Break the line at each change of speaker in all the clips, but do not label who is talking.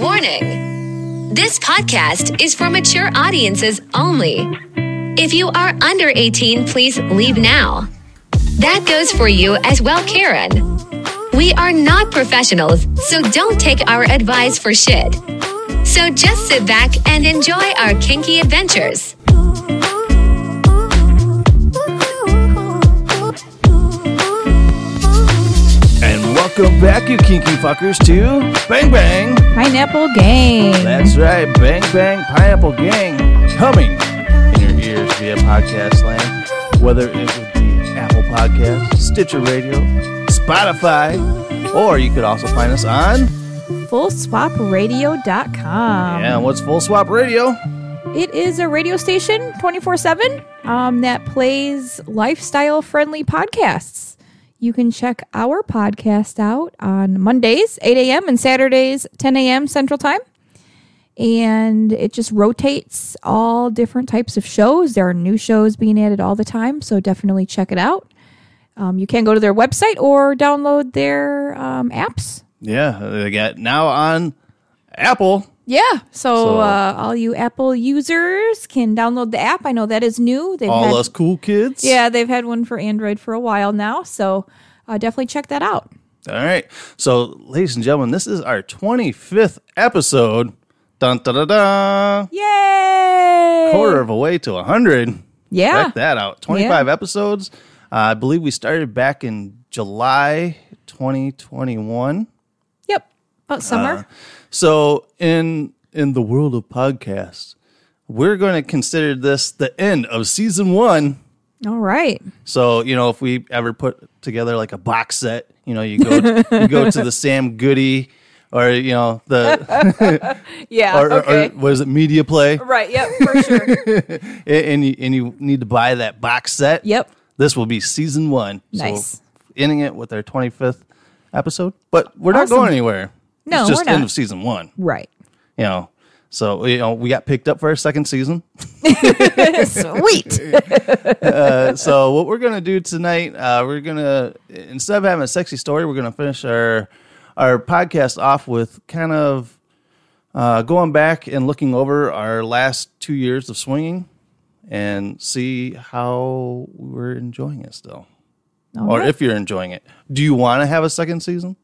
Warning This podcast is for mature audiences only. If you are under 18, please leave now. That goes for you as well, Karen. We are not professionals, so don't take our advice for shit. So just sit back and enjoy our kinky adventures.
Welcome back, you kinky fuckers, to Bang Bang.
Pineapple Gang.
That's right, Bang Bang Pineapple Gang coming in your ears via podcast land. Whether it would be Apple Podcasts, Stitcher Radio, Spotify, or you could also find us on.
FullSwapRadio.com.
Yeah, what's Full Swap Radio?
It is a radio station 24 7 um, that plays lifestyle friendly podcasts. You can check our podcast out on Mondays, 8 a.m., and Saturdays, 10 a.m. Central Time. And it just rotates all different types of shows. There are new shows being added all the time, so definitely check it out. Um, you can go to their website or download their um, apps.
Yeah, they got now on Apple.
Yeah, so,
So-
uh, all you Apple users can download the app. I know that is new. They've
All
had,
us cool kids.
Yeah, they've had one for Android for a while now, so uh, definitely check that out.
All right. So, ladies and gentlemen, this is our 25th episode. Dun da da da.
Yay!
Quarter of a way to 100.
Yeah.
Check that out. 25 episodes. Uh, I believe we started back in July 2021.
Yep. About summer.
So, in in the world of podcasts, we're going to consider this the end of season 1.
all right.
So, you know, if we ever put together like a box set, you know, you go you go to the Sam Goody or you know, the
Yeah.
or, or what is it, media play,
right. Yep. For sure.
and you and you need to buy that box set.
yep.
This will be season one.
Nice.
So ending it with our 25th episode, but we're not
Awesome.
going anywhere.
No,
it's just
we're
end
not.
of season one.
Right.
You know, so you know we got picked up for our second season.
Sweet.
Uh, so what we're gonna do tonight, uh, we're gonna instead of having a sexy story, we're gonna finish our our podcast off with kind of uh, going back and looking over our last two years of swinging and see how we're enjoying it still,
All
or
right.
if you're enjoying it. Do you want to have a second season?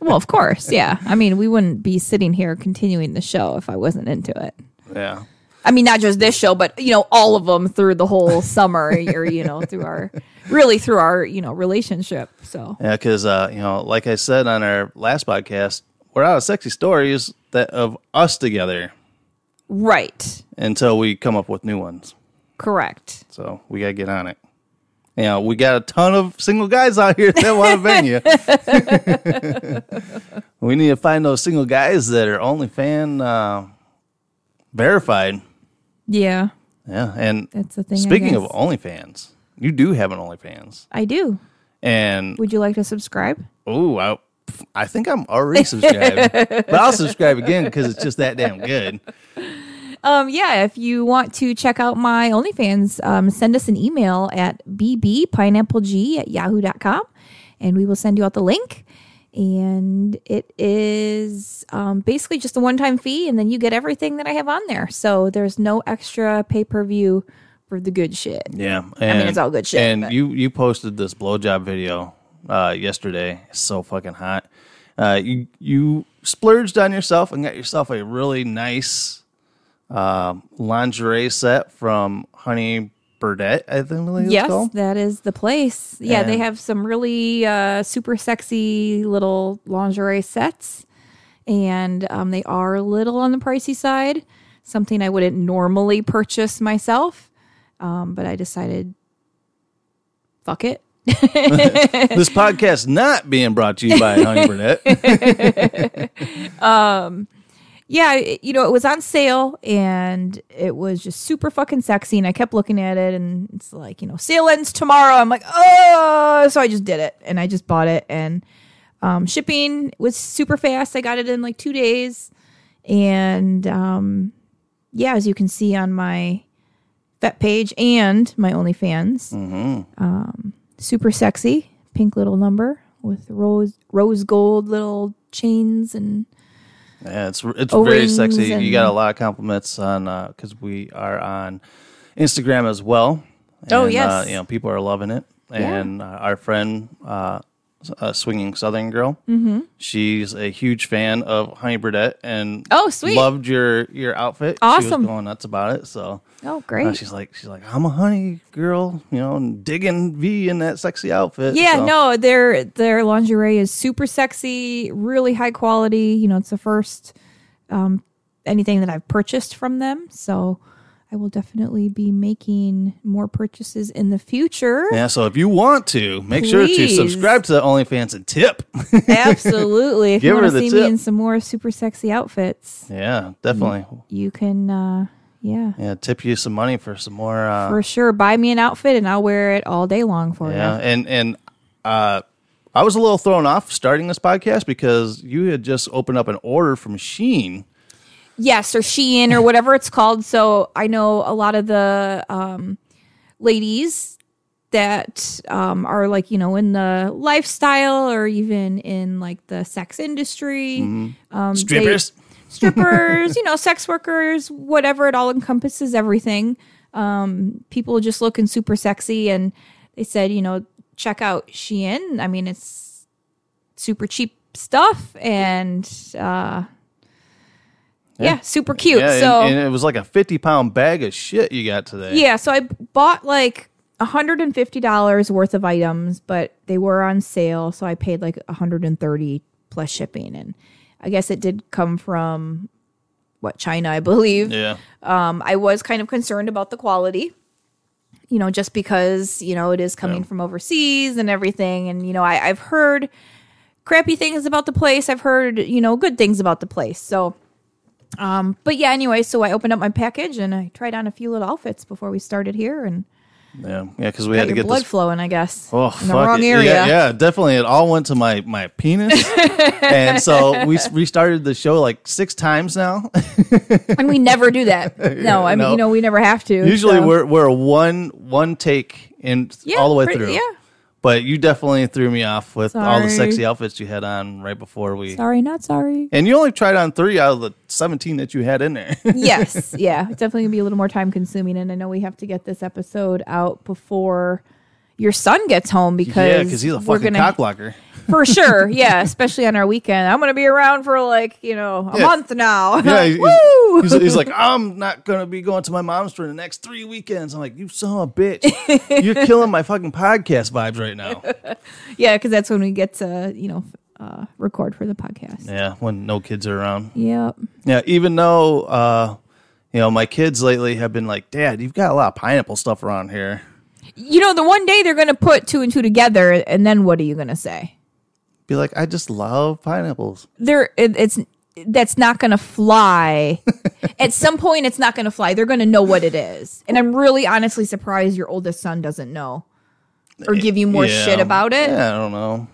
Well, of course. Yeah. I mean, we wouldn't be sitting here continuing the show if I wasn't into it.
Yeah.
I mean, not just this show, but you know, all of them through the whole summer, or you know, through our really through our you know relationship. So
Yeah, because uh, you know, like I said on our last podcast, we're out of sexy stories that of us together
right,
until we come up with new ones.
correct.
So we gotta get on it. You know, we got a ton of single guys out here that want bang you. we need to find those single guys that are OnlyFan uh, verified.
Yeah,
Yeah, and
that's the thing.
Speaking of. OnlyFans, you do have an OnlyFans,
I do.
and
Would you like to subscribe?
oh, I, I think I'm already subscribed, but I'll subscribe again because it's just that damn good.
Um, yeah, if you want to check out my OnlyFans, um, send us an email at bbpineappleg at yahoo.com and we will send you out the link. And it is um, basically just a one time fee, and then you get everything that I have on there. So there's no extra pay per view for the good shit.
Yeah, and, I mean,
it's all good shit,
And
but-
you you posted this blowjob video uh, yesterday. It's so fucking hot. Uh, you you splurged on yourself and got yourself a really nice um, lingerie set from Honey Birdette. I think
Yes, that is the place. Yeah, they have some really uh, super sexy little lingerie sets, and um, they are a little on the pricey side. Something I wouldn't normally purchase myself, um, but I decided, fuck it.
this podcast not being brought to you by Honey Birdette.
Yeah, it- you know, it was on sale and it was just super fucking sexy. And I kept looking at it and it's like, you know, sale ends tomorrow. I'm like, oh, so I just did it and I just bought it. And um, shipping was super fast. I got it in like two days. And um, yeah, as you can see on my vet page and my OnlyFans, um, super sexy, pink little number with rose rose gold little chains and
Yeah, it's it's
O-rings
very sexy. You got a lot of compliments on because we are on Instagram as well.
Oh,
And,
yes.
uh, you know people are loving it, and uh, our friend, uh, a swinging Southern girl, mm-hmm. she's a huge fan of Honey Birdette, and
Oh, sweet.
loved your your outfit. she
Awesome.
was going nuts about it. So
Oh,
uh,
great.
she's like she's like I'm a honey girl, you know, and digging V in that sexy outfit.
Yeah,
So,
no, their their lingerie is super sexy, really high quality. You know, it's the first um, anything that I've purchased from them, so I will definitely be making more purchases in the future.
Yeah, so if you want to, make sure to
Please.
subscribe to the OnlyFans and tip.
Absolutely, if
Give
you want to see
tip.
me in some more super sexy outfits,
yeah, definitely.
you can. Uh, yeah,
Yeah, tip you some money for some more. Uh,
for sure. Buy me an outfit, and I'll wear it all day long for
yeah,
you.
and and uh, I was a little thrown off starting this podcast because you had just opened up an order from Sheen.
Yes, or Shein or whatever it's called. So I know a lot of the um, ladies that um, are like you know in the lifestyle or even in like the sex industry, um, they-
Strippers.
strippers, you know, sex workers, whatever. It all encompasses everything. Um, people just looking super sexy, and they said, you know, check out Shein. I mean, it's super cheap stuff, and uh, yeah, super cute.
Yeah, and-
so
and, it was like a fifty pound bag of shit you got today.
yeah, so I bought like $150 worth of items, but they were on sale, so I paid like 130 plus shipping and I guess it did come from what China, I believe.
yeah,
Um I was kind of concerned about the quality. You know, just because, you know, it is coming
Yeah.
from overseas and everything and you know, I I've heard crappy things about the place. I've heard, you know, good things about the place. So um but yeah, anyway, so I opened up my package and I tried on a few little outfits before we started here and
yeah, yeah. Because we had to get
blood
this.
flowing, I guess.
Oh,
in the wrong
it.
area.
Yeah, yeah, definitely. It all went to my my penis, and so we restarted the show like six times now.
And we never do that. No, I mean,
No.
you know, we never have to.
Usually
so-
we're we're a one one take and
Yeah,
all the way
pretty-
through.
yeah.
But you definitely threw me off with all the
Sorry.
sexy outfits you had on right before we.
sorry, not sorry.
And you only tried on three out of the seventeen that you had in there.
yes, yeah, it's definitely gonna be a little more time consuming, and I know we have to get this episode out before your son gets home because
yeah, because he's a
we're
fucking
gonna
cockblocker.
For sure. Yeah, especially on our weekend. I'm gonna be around for like you know a
Yeah.
month now.
Yeah, he's,
Woo!
he's, he's like, I'm not gonna be going to my mom's for the next three weekends. I'm like, you son of a bitch, you're killing my fucking podcast vibes right now.
yeah, because that's when we get to you know uh, record for the podcast.
Yeah, when no kids are around.
Yep.
Yeah, even though uh, you know my kids lately have been like, Dad, you've got a lot of pineapple stuff around here.
You know, the one day they're gonna put two and two together, and then what are you gonna say?
Be like, I just love pineapples.
There, it, it's that's not gonna fly. At some point, it's not gonna fly. They're gonna know what it is, and I'm really honestly surprised your oldest son doesn't know or give you more
Yeah.
shit about it.
Yeah, I don't know.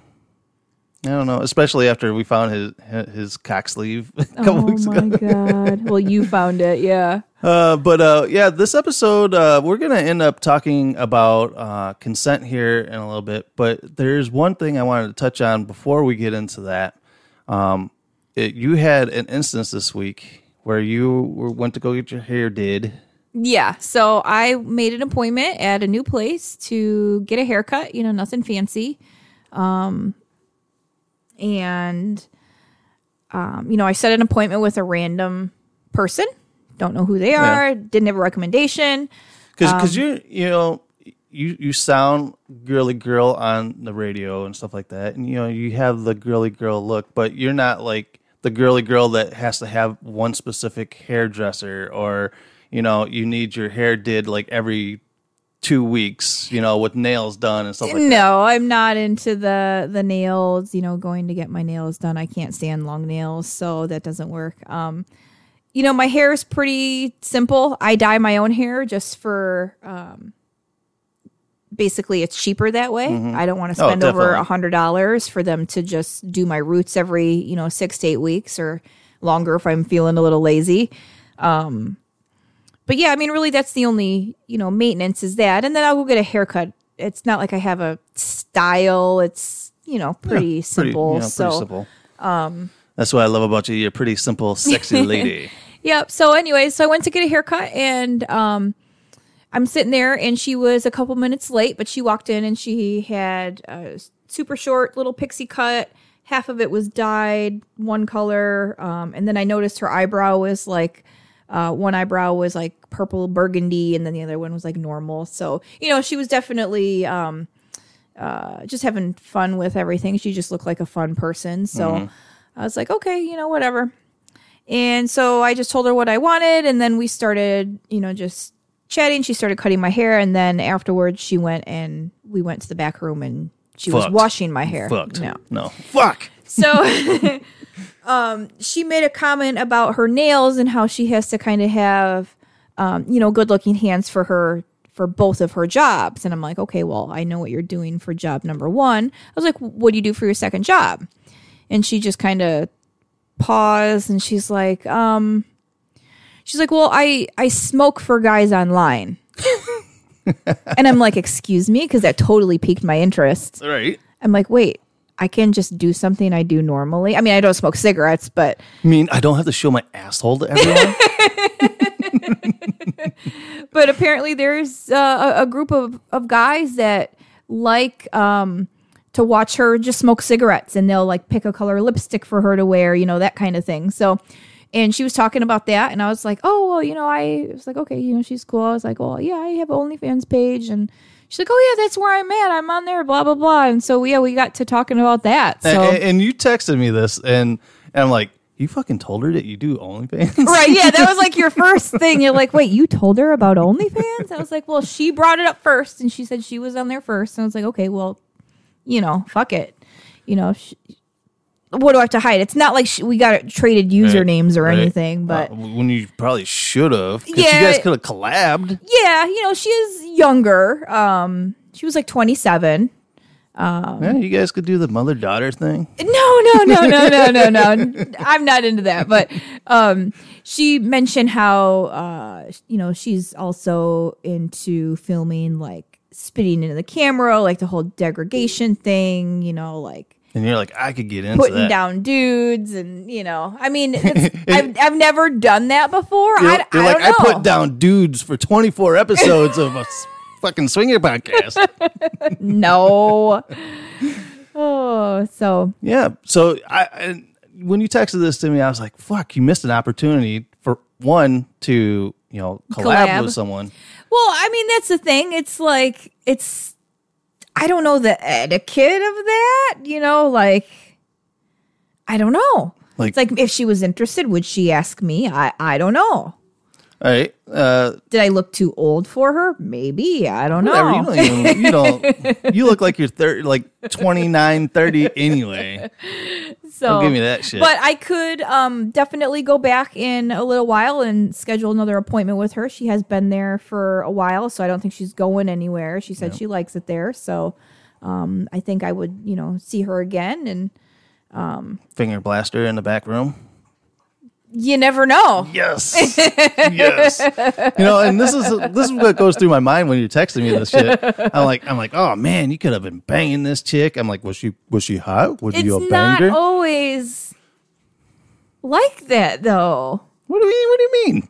I don't know, especially after we found his his cock sleeve a couple
Oh
weeks
my
ago.
god! Well, you found it, yeah.
Uh, but uh, yeah, this episode uh, we're gonna end up talking about uh, consent here in a little bit. But there's one thing I wanted to touch on before we get into that. Um, it, you had an instance this week where you were, went to go get your hair did.
Yeah, so I made an appointment at a new place to get a haircut, you know, nothing fancy. Um and um you know, I set an appointment with a random person. Don't know who they are, didn't have a recommendation.
because
Um,
because you you know you you sound girly girl on the radio and stuff like that, and you know you have the girly girl look, but you're not like the girly girl that has to have one specific hairdresser or you know you need your hair did like every two weeks, you know, with nails done and stuff like that.
No, I'm not into the the nails, you know, going to get my nails done. I can't stand long nails, so that doesn't work. Um you know, my hair is pretty simple. I dye my own hair just for um basically it's cheaper that way. I don't want to
Oh,
spend over a hundred dollars for them to just do my roots every, you know, six to eight weeks or longer if I'm feeling a little lazy. Um but yeah, I mean, really, that's the only you know maintenance is that, and then I'll go get a haircut. It's not like I have a style. It's you know pretty
Pretty,
simple.
you know,
so
pretty simple. Um, That's what I love about you. You're a pretty simple, sexy lady.
Yep. So, anyway, so I went to get a haircut and um, I'm sitting there and she was a couple minutes late, but she walked in and she had a super short little pixie cut. Half of it was dyed one color. Um, and then I noticed her eyebrow was like, uh, one eyebrow was like purple burgundy and then the other one was like normal. So, you know, she was definitely um, uh, just having fun with everything. She just looked like a fun person. So I was like, okay, you know, whatever. And so I just told her what I wanted, and then we started, you know, just chatting. She started cutting my hair, and then afterwards, she went and we went to the back room, and she was washing my hair.
Fucked.
No.
No. Fuck.
So um, she made a comment about her nails and how she has to kind of have, um, you know, good looking hands for her for both of her jobs. And I'm like, okay, well, I know what you're doing for job number one. I was like, what do you do for your second job? And she just kind of paused and she's like, um, she's like, well, I I smoke for guys online. and I'm like, excuse me, because that totally piqued my interest.
Right.
I'm like, wait, I can just do something I do normally. I mean, I don't smoke cigarettes, but
I mean, I don't have to show my asshole to everyone.
but apparently there's uh, a, a group of, of guys that like um, to watch her just smoke cigarettes and they'll like pick a color lipstick for her to wear, you know, that kind of thing. So, and she was talking about that, and I was like, oh, well, you know, I was like, okay, you know, she's cool. I was like, well, yeah, I have an OnlyFans page, and she's like, oh, yeah, that's where I'm at. I'm on there, blah, blah, blah. And so, yeah, we got to talking about that. So,
and, and you texted me this, and, and I'm like, you fucking told her that you do OnlyFans?
right, yeah, that was like your first thing. You're like, wait, you told her about OnlyFans? I was like, well, she brought it up first, and she said she was on there first. And I was like, okay, well, you know, fuck it. You know, sh- what do I have to hide? It's not like sh- we got traded usernames or
Right.
anything, but
Uh, when you probably should have. Yeah. You guys could have collabed.
yeah, you know, she is younger. Um, she was like 27.
yeah, you guys could do the mother daughter thing.
No, no, no, no, no, no, no. I'm not into that. But um, she mentioned how uh, you know she's also into filming like spitting into the camera, like the whole degradation thing. You know, like
And you're like, I could get into
putting
that.
down dudes, and you know, I mean, it's, I've I've never done that before.
You're,
I,
you're
I
like,
don't know.
I put down dudes for 24 episodes of a fucking swinger podcast.
no. Oh, so
Yeah. So I, I when you texted this to me, I was like, "Fuck, you missed an opportunity for one to you know collab,
Collab.
with someone."
Well, I mean, that's the thing. It's like, it's, I don't know the etiquette of that, you know, like, I don't know.
Like-
it's like if she was interested, would she ask me? I, I don't know.
All right. Uh,
Did I look too old for her? Maybe. I don't know.
You don't, even, you don't. You look like you're 30, like 29, 30 anyway.
so
Don't give me that shit.
But I could um, definitely go back in a little while and schedule another appointment with her. She has been there for a while, so I don't think she's going anywhere. She said she likes it there, so um, I think I would, you know, see her again. And um,
Finger blaster in the back room.
You never know.
Yes. yes. You know, and this is this is what goes through my mind when you're texting me this shit. I'm like, I'm like, oh man, you could have been banging this chick. I'm like, was she was she hot? Was you a
It's not
banger?
always like that, though.
what do you What do you mean?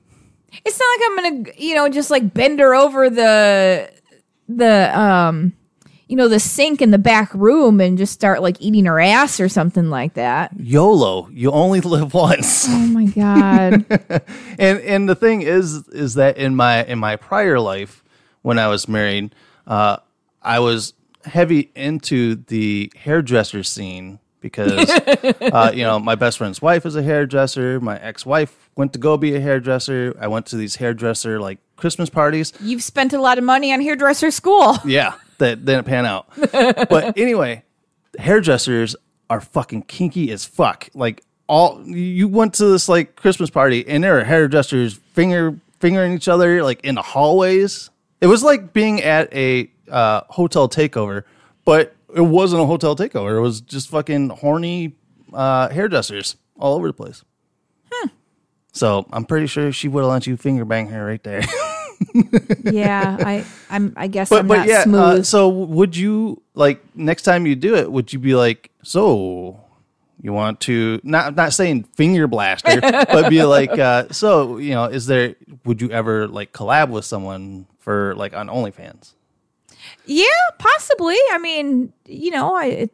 It's not like I'm gonna, you know, just like bend her over the the um you know the sink in the back room and just start like eating her ass or something like that.
YOLO. You only live once.
Oh my god.
and and the thing is is that in my in my prior life when I was married, uh, I was heavy into the hairdresser scene because uh, you know my best friend's wife is a hairdresser. My ex wife went to go be a hairdresser. I went to these hairdresser like Christmas parties.
You've spent a lot of money on hairdresser school.
Yeah, that didn't pan out. but anyway, hairdressers are fucking kinky as fuck. Like all you went to this like Christmas party and there are hairdressers finger fingering each other like in the hallways. It was like being at a uh, hotel takeover, but it wasn't a hotel takeover. It was just fucking horny uh, hairdressers all over the place. So I'm pretty sure she would have let you finger bang her right there.
yeah, I I'm I guess
but
I'm
but
not
yeah. Uh,
smooth.
so would you like next time you do it? Would you be like, so you want to not not saying finger blaster, but be like, uh, so you know, is there? Would you ever like collab with someone for like on OnlyFans?
Yeah, possibly. I mean, you know, I it,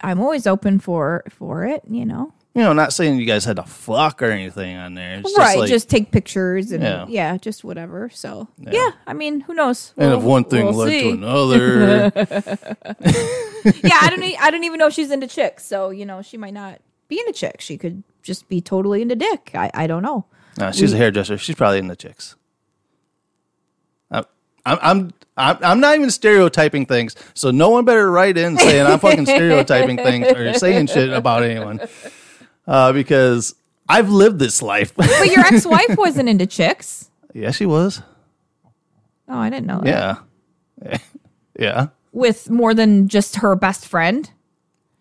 I'm always open for for it. You know,
You know, not saying you guys had to fuck or anything on there. It's
right?
like-
just take pictures and
Yeah.
yeah, just whatever. So yeah. I mean, who knows?
and if
We'll-
one thing
we'll
led
see.
to another,
yeah, I don't. e- I don't even know if she's into chicks. So you know, she might not be into chicks. She could just be totally into dick. I I don't know.
no, she's a hairdresser. She's probably into chicks. I'm, I'm, I'm I'm not even stereotyping things, so no one better write in saying I'm fucking stereotyping things or saying shit about anyone, uh, because I've lived this life.
But your ex-wife wasn't into chicks.
yeah, she was.
Oh, I didn't know that.
Yeah, yeah.
With more than just her best friend.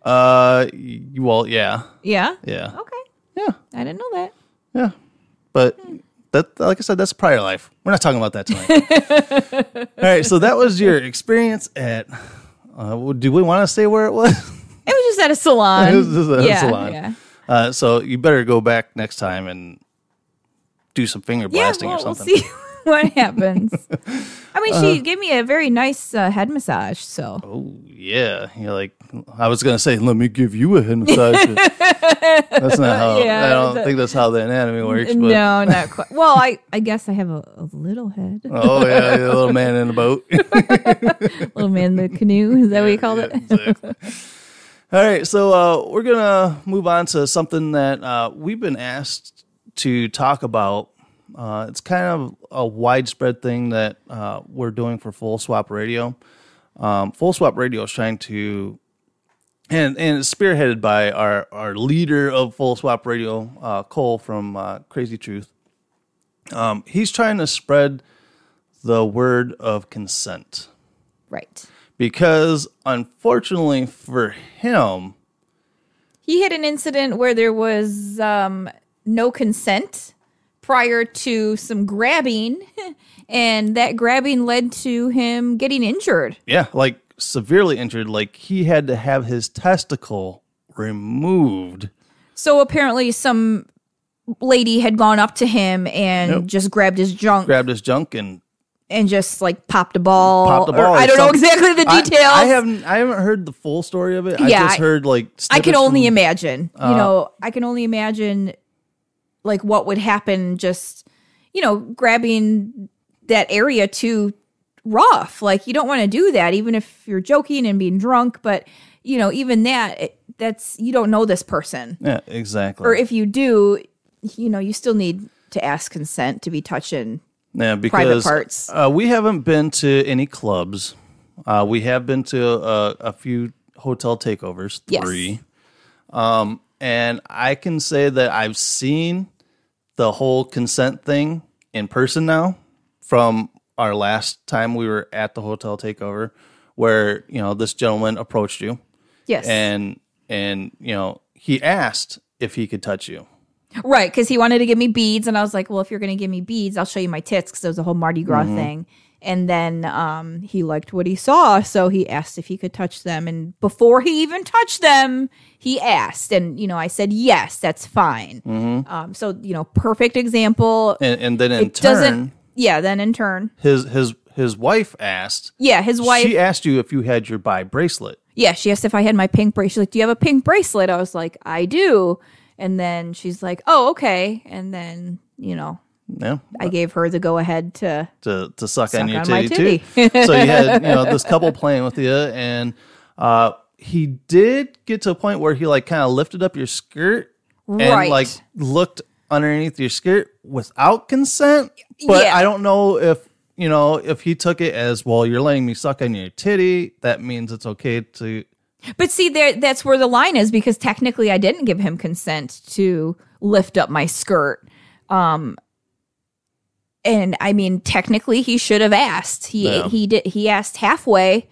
Uh, y- well, yeah,
Yeah.
yeah,
Okay.
yeah,
I didn't know that.
yeah. But that, like I said, that's prior life. We're not talking about that tonight. All right, so that was your experience at. Uh, do we want to say where it was?
It was just at a salon.
It was just at a
yeah,
salon.
Yeah.
Uh, so you better go back next time and do some finger
Yeah,
blasting
well,
or something.
we'll see what happens. I mean, she gave me a very nice uh, head massage. So
Oh yeah, you're like I was gonna say, let me give you a head massage. that's not how.
Yeah,
I don't
the-
think that's how the anatomy works. But,
no, not quite. Well, I I guess I have a, a little head,
Oh yeah, the little man in the boat.
little man in the canoe. Is that what you called it?
Exactly. All right, so uh, we're gonna move on to something that uh, we've been asked to talk about. Uh, it's kind of a widespread thing that uh, we're doing for Full Swap Radio. Um, Full Swap Radio is trying to, and and it's spearheaded by our our leader of Full Swap Radio, uh, Cole from uh, Crazy Truth. Um, he's trying to spread the word of consent
Right.
Because unfortunately for him,
He had an incident where there was um, no consent prior to some grabbing, and that grabbing led to him getting injured.
yeah, like severely injured, like he had to have his testicle removed.
So apparently, some lady had gone up to him and just grabbed his junk
Grabbed his junk and
and just like popped a ball.
popped
or-
ball.
I don't know exactly the
I-
details.
I, haven't. I haven't heard the full story of it. I just heard like.
I can only
from-
imagine. You uh, know, I can only imagine like what would happen just, you know, grabbing that area too rough. Like you don't want to do that even if you're joking and being drunk, but you know, even that it, that's you don't know this person.
Yeah, exactly.
Or if you do, you know, you still need to ask consent to be touching.
Yeah, because
parts.
Uh, we haven't been to any clubs. Uh, we have been to a, a few hotel takeovers,
Yes.
three. Um, and I can say that I've seen the whole consent thing in person now from our last time we were at the hotel takeover, where you know this gentleman approached you
Yes.
and and you know he asked if he could touch you.
Right, because he wanted to give me beads, and I was like, "Well, if you're going to give me beads, I'll show you my tits." Because there was a whole Mardi Gras
Mm-hmm.
thing, and then um, he liked what he saw, so he asked if he could touch them. And before he even touched them, he asked, and you know, I said, "Yes, that's fine."
Mm-hmm.
Um, so you know, perfect example.
And, and then in
it
turn.
Yeah, then in turn,
his his his wife asked.
yeah, his wife.
She asked you if you had your bi bracelet.
Yeah, she asked if I had my pink bracelet. She's like, "Do you have a pink bracelet?" I was like, "I do." And then she's like, "Oh, okay." And then you know,
Yeah,
I gave her the go ahead to
to to suck, on your
on my
titty,
titty.
too. so you had you know this couple playing with you, and uh, he did get to a point where he like kind of lifted up your skirt and
Right.
like looked underneath your skirt without consent. But
Yeah.
I don't know if you know if he took it as well. You're letting me suck on your titty. That means it's okay to.
But see, there that's where the line is because technically I didn't give him consent to lift up my skirt. Um and I mean technically he should have asked. He
Yeah.
he did he asked halfway.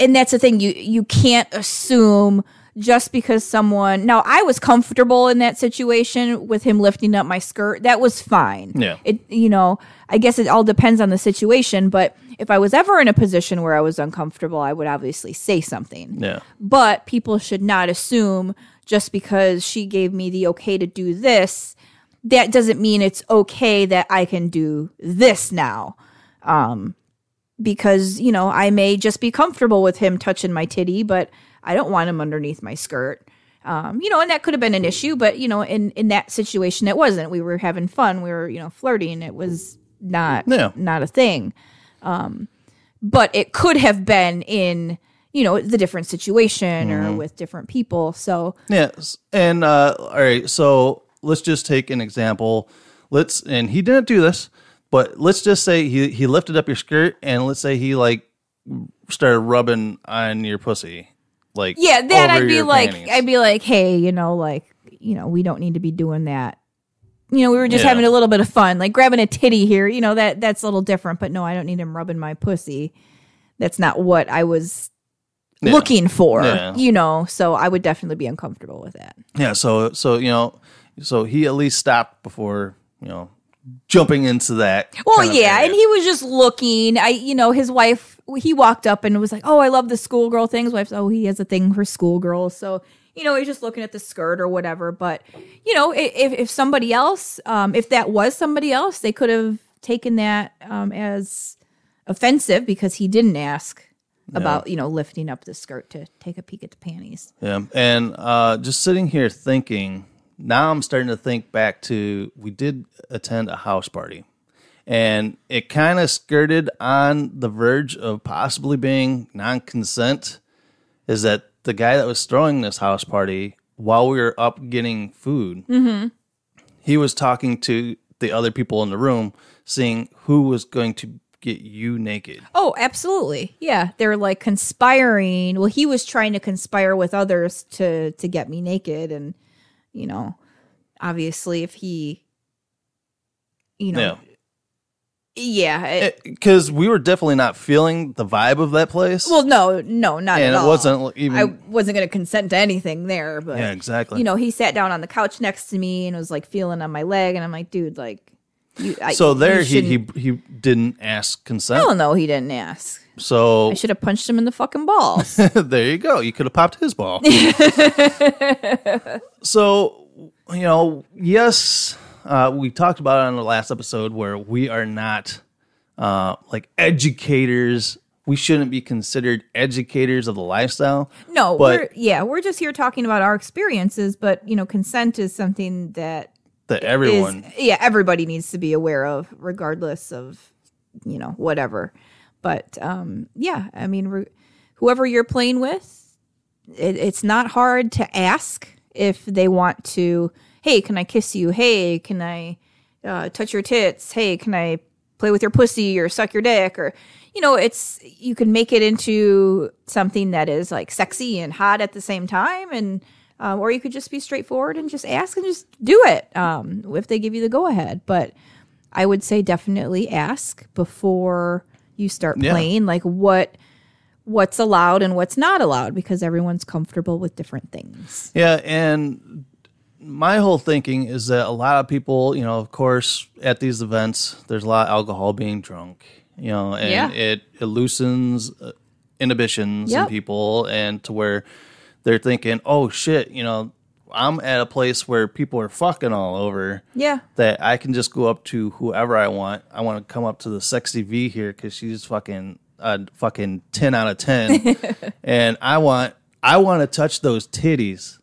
And that's the thing you you can't assume just because someone Now I was comfortable in that situation with him lifting up my skirt. That was fine.
Yeah.
It you know, I guess it all depends on the situation, but if I was ever in a position where I was uncomfortable, I would obviously say something.
Yeah.
But people should not assume just because she gave me the okay to do this, that doesn't mean it's okay that I can do this now. Um, because, you know, I may just be comfortable with him touching my titty, but I don't want him underneath my skirt. Um, you know, and that could have been an issue, but you know, in in that situation, it wasn't. We were having fun. We were, you know, flirting. It was not
Yeah.
not a thing. Um, but it could have been in you know the different situation or with different people. So
Yes. And uh all right, so let's just take an example. Let's and he didn't do this, but let's just say he he lifted up your skirt and let's say he like started rubbing on your pussy. Like
yeah, then I'd be like,
panties.
I'd be like, hey, you know, like you know, we don't need to be doing that. You know, we were just
Yeah.
having a little bit of fun, like grabbing a titty here. You know, that that's a little different. But no, I don't need him rubbing my pussy. That's not what I was
Yeah.
looking for.
Yeah.
You know, so I would definitely be uncomfortable with that.
Yeah, so so you know, so he at least stopped before, you know, jumping into that.
Well, yeah, and he was just looking. I, you know, his wife. He walked up and was like, "Oh, I love the schoolgirl thing." His wife's, "Oh, he has a thing for schoolgirls." So, you know, he's just looking at the skirt or whatever. But, you know, if if somebody else, um, if that was somebody else, they could have taken that um, as offensive because he didn't ask about, you know, lifting up the skirt to take a peek at the panties.
Yeah, and uh, just sitting here thinking, now I'm starting to think back to we did attend a house party, and it kind of skirted on the verge of possibly being non-consent. Is that the guy that was throwing this house party while we were up getting food? Mm-hmm. He was talking to the other people in the room, seeing who was going to get you naked.
Oh, absolutely. Yeah, they're like conspiring. Well, he was trying to conspire with others to to get me naked and you know, obviously if he you know,
Yeah.
Yeah.
Because eh, we were definitely not feeling the vibe of that place.
well, no, no, not
and
at
it
all.
wasn't even
I wasn't going to consent to anything there, but
yeah exactly
you know, he sat down on the couch next to me and was like feeling on my leg and I'm like, dude, like you I,
so there he, he he didn't ask consent
Hell no, he didn't ask.
so
I should have punched him in the fucking balls.
there you go you could have popped his ball so you know yes uh, we talked about it on the last episode where we are not uh, like educators we shouldn't be considered educators of the lifestyle
No,
But-
we're yeah, we're just here talking about our experiences, but you know, consent is something that
that
is
everyone
yeah, everybody needs to be aware of regardless of you know, whatever. But um yeah, I mean, re- whoever you're playing with, it, it's not hard to ask if they want to, "Hey, can I kiss you? Hey, can I uh, touch your tits? Hey, can I play with your pussy or suck your dick or you know it's you can make it into something that is like sexy and hot at the same time and um, or you could just be straightforward and just ask and just do it um, if they give you the go ahead but i would say definitely ask before you start
Yeah.
playing like what what's allowed and what's not allowed because everyone's comfortable with different things
Yeah, and my whole thinking is that a lot of people, you know, of course, at these events, there's a lot of alcohol being drunk, you know, and
Yeah.
it, it loosens uh, inhibitions in people, and to where they're thinking, oh shit, you know, I'm at a place where people are fucking all over.
yeah
That I can just go up to whoever I want. I want to come up to the sexy V here because she's fucking a fucking ten out of ten, and I want I want to touch those titties,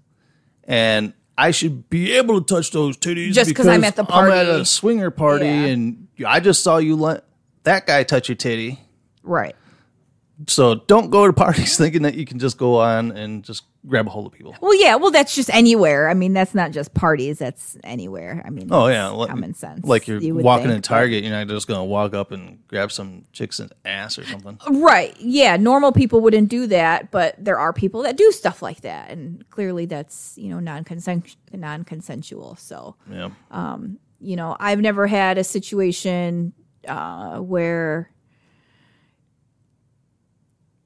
and I should be able to touch those titties
Just 'cause I'm at the party.
I'm at a swinger party,
Yeah.
and I just saw you let that guy touch your titty.
right
So don't go to parties thinking that you can just go on and just grab a hold of people.
Well, yeah. Well, that's just anywhere. I mean, that's not just parties. That's anywhere. I mean,
Oh yeah, li-
common sense.
Like you're
you
walking
think,
in Target, you're not just gonna walk up and grab some chick's ass or something.
right? Yeah, normal people wouldn't do that, but there are people that do stuff like that, and clearly that's you know non consent non consensual. So
Yeah.
Um, you know, I've never had a situation uh, where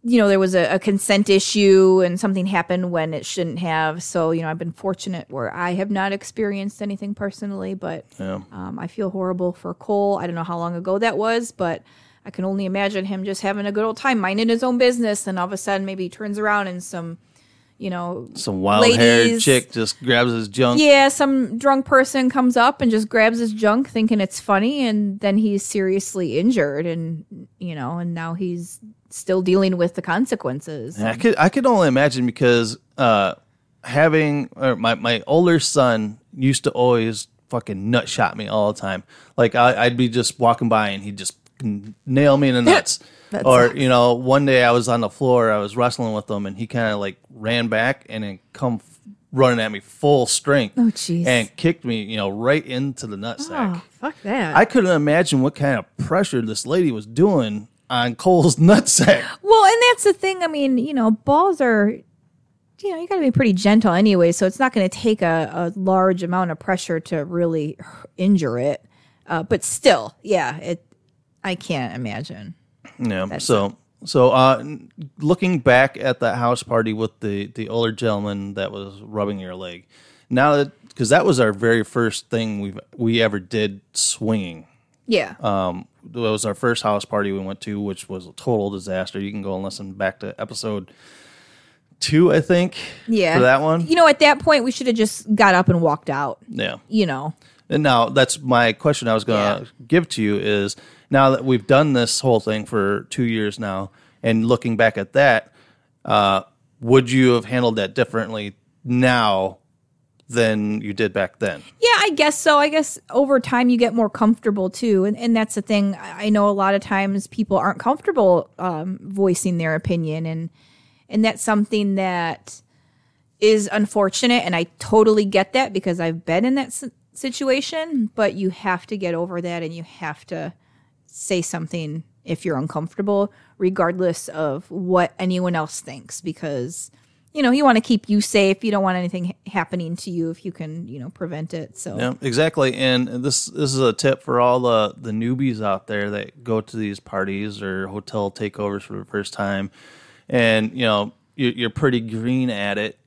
you know there was a, a consent issue and something happened when it shouldn't have. So you know, I've been fortunate where I have not experienced anything personally, but
Yeah.
um, I feel horrible for Cole. I don't know how long ago that was, but. I can only imagine him just having a good old time, minding his own business, and all of a sudden maybe he turns around and some, you know,
Some wild haired chick just grabs his junk.
yeah, some drunk person comes up and just grabs his junk, thinking it's funny, and then he's seriously injured, and you know, and now he's still dealing with the consequences.
I could I could only imagine because uh, having or my my older son used to always fucking nut shot me all the time. Like I, I'd be just walking by and he'd just nail me in the nuts. Or you know, one day I was on the floor, I was wrestling with him, and he kind of like ran back and then come f- running at me full strength.
Oh, jeez.
And kicked me, you know, right into the nutsack.
Oh, fuck that.
I couldn't imagine what kind of pressure this lady was doing on Cole's nutsack.
Well, and that's the thing. I mean, you know, balls are, you know, you got to be pretty gentle anyway. So it's not going to take a, a large amount of pressure to really injure it. Uh, but still, yeah, it. I can't imagine.
Yeah. so so uh, looking back at that house party with the the older gentleman that was rubbing your leg, now that because that was our very first thing we we ever did swinging.
Yeah.
Um, it was our first house party we went to, which was a total disaster. You can go and listen back to episode two, I think.
yeah.
For that one.
You know, at that point, we should have just got up and walked out.
Yeah.
You know.
And now that's my question I was going to
Yeah.
give to you is now that we've done this whole thing for two years now, and looking back at that, uh, would you have handled that differently now than you did back then?
Yeah, I guess so. I guess over time you get more comfortable too, and and that's the thing. I know a lot of times people aren't comfortable um, voicing their opinion, and and that's something that is unfortunate. And I totally get that because I've been in that situation. But you have to get over that, and you have to say something if you're uncomfortable, regardless of what anyone else thinks, because you know you want to keep you safe. You don't want anything happening to you if you can, you know, prevent it. So
Yeah, exactly. And this this is a tip for all the the newbies out there that go to these parties or hotel takeovers for the first time, and you know you're, you're pretty green at it.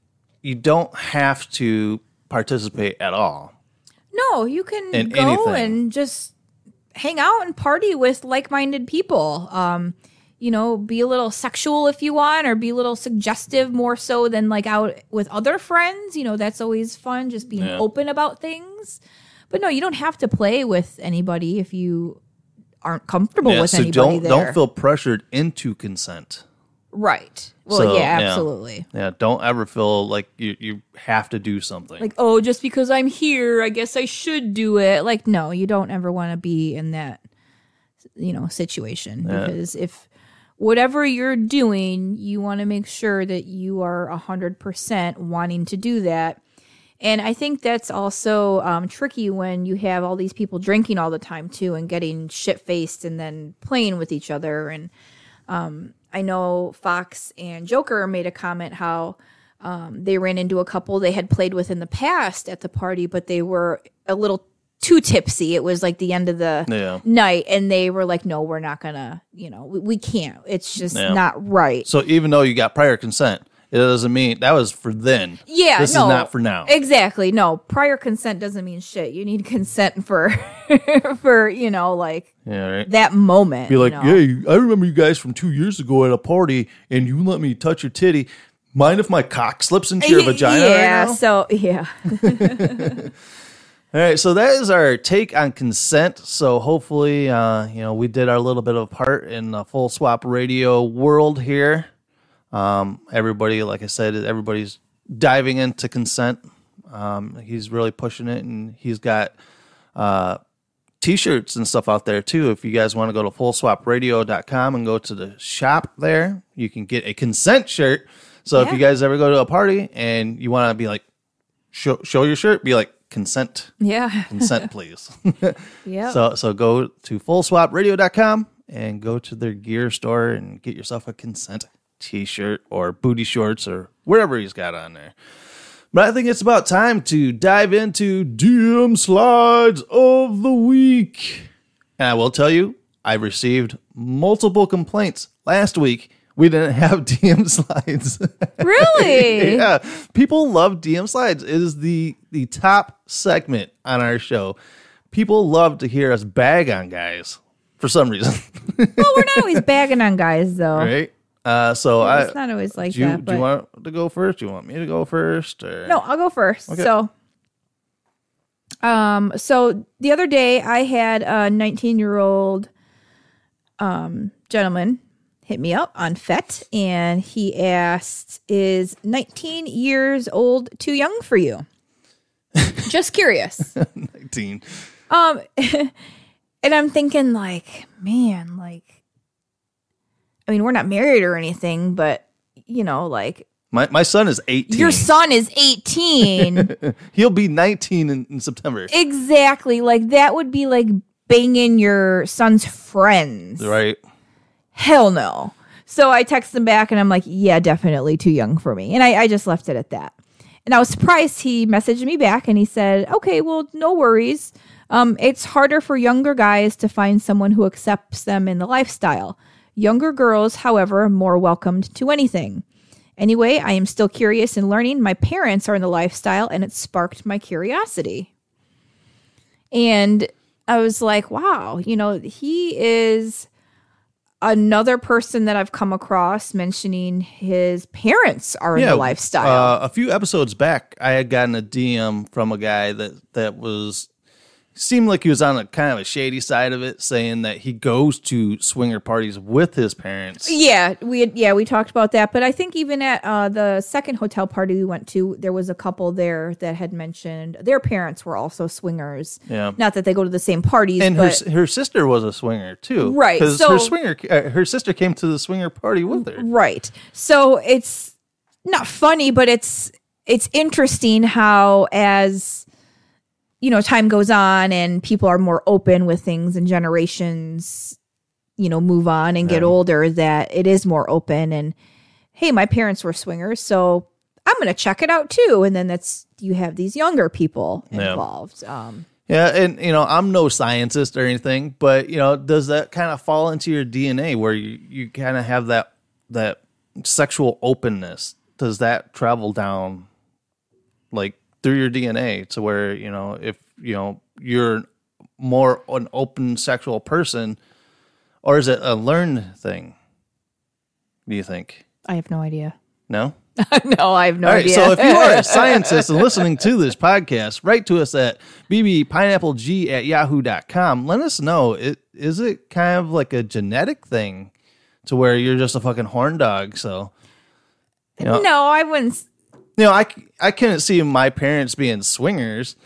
You don't have to participate at all.
No, you can
In
go
anything.
and just hang out and party with like-minded people. Um, you know, be a little sexual if you want, or be a little suggestive more so than like out with other friends. You know, that's always fun. Just being
Yeah.
open about things. But no, you don't have to play with anybody if you aren't comfortable with
so
anybody
don't
there.
don't feel pressured into consent.
right. Well,
So,
yeah,
yeah.
absolutely.
Yeah, don't ever feel like you you have to do something.
like oh just because i'm here i guess i should do it like no you don't ever want to be in that you know situation because if whatever you're doing you want to make sure that you are 100% wanting to do that. And i think that's also um, tricky when you have all these people drinking all the time too and getting shit faced and then playing with each other. And um, i know fox and joker made a comment how um, they ran into a couple they had played with in the past at the party, but they were a little too tipsy. It was like the end of the
Yeah.
night, and they were like, "No, we're not gonna. You know, we, we can't. It's just
Yeah.
not right."
so even though you got prior consent, it doesn't mean that was for then.
yeah,
this
no,
is not for now.
Exactly. No, prior consent doesn't mean shit. You need consent for, for you know, like
yeah, right.
that moment.
Be like,
you know?
hey, I remember you guys from two years ago at a party, and you let me touch your titty. Mind if my cock slips into your vagina?
Yeah.
right now?
So yeah.
All right, so that is our take on consent. So hopefully, uh, you know, we did our little bit of part in the full swap radio world here. Um, everybody, like I said, everybody's diving into consent. Um, he's really pushing it, and he's got uh, t-shirts and stuff out there too. If you guys want to go to fullswapradio.com and go to the shop there, you can get a consent shirt. So if you guys ever go to a party and you want to be like, show, show your shirt, be like, consent
Yeah.
consent please
Yeah.
so so go to fullswapradio.com and go to their gear store and get yourself a consent t-shirt or booty shorts or whatever he's got on there but i think it's about time to dive into dm slides of the week and i will tell you i received multiple complaints last week we didn't have dm slides
really?
yeah, people love DM slides. It is the the top segment on our show. People love to hear us bag on guys for some reason,
well, we're not always bagging on guys though.
right? Uh, so I
It's not always like
do you,
that.
do you want to go first? Do you want me to go first? Or?
No, I'll go first.
Okay.
So, um, so the other day I had a 19 year old um gentleman hit me up on FET, and he asked, "Is 19 years old too young for you?" Just curious.
19.
Um, and I'm thinking, like, man, like, I mean, we're not married or anything, but you know, like,
My my son is 18.
your son is 18.
He'll be 19 in, in September.
exactly. Like, that would be like banging your son's friends.
Right.
Hell no. So I text him back and I'm like, yeah, definitely too young for me. And I, I just left it at that. And I was surprised he messaged me back and he said, okay, well, no worries. Um, it's harder for younger guys to find someone who accepts them in the lifestyle. Younger girls, however, are more welcomed to anything. Anyway, I am still curious and learning. My parents are in the lifestyle and it sparked my curiosity. And I was like, wow, you know, he is another person that I've come across mentioning his parents are in the lifestyle.
Uh, a few episodes back, I had gotten a DM from a guy that that was seemed like he was on a kind of a shady side of it, saying that he goes to swinger parties with his parents.
yeah, we had, yeah we talked about that, but I think even at uh, the second hotel party we went to, there was a couple there that had mentioned their parents were also swingers.
Yeah.
not that they go to the same parties,
And her her sister was a swinger too,
Right,
Because
so-
her swinger, uh, her sister came to the swinger party with her.
Right. So it's not funny, but it's it's interesting how as you know time goes on and people are more open with things and generations you know move on and get
Yeah.
older that it is more open and hey my parents were swingers so i'm going to check it out too and then that's you have these younger people
Yeah.
involved um
Yeah, and you know, I'm no scientist or anything, but you know, does that kind of fall into your DNA where you, you kind of have that that sexual openness? Does that travel down like through your DNA to where, you know, if you know, you're more an open sexual person or is it a learned thing? Do you think?
i have no idea
No?
no i have no
All right,
idea
so if you are a scientist and listening to this podcast, write to us at bbpineappleg at yahoo.com. Let us know. It, is it kind of like a genetic thing to where you're just a fucking horn dog? So, you know,
no i wouldn't
you know I, I couldn't see my parents being swingers.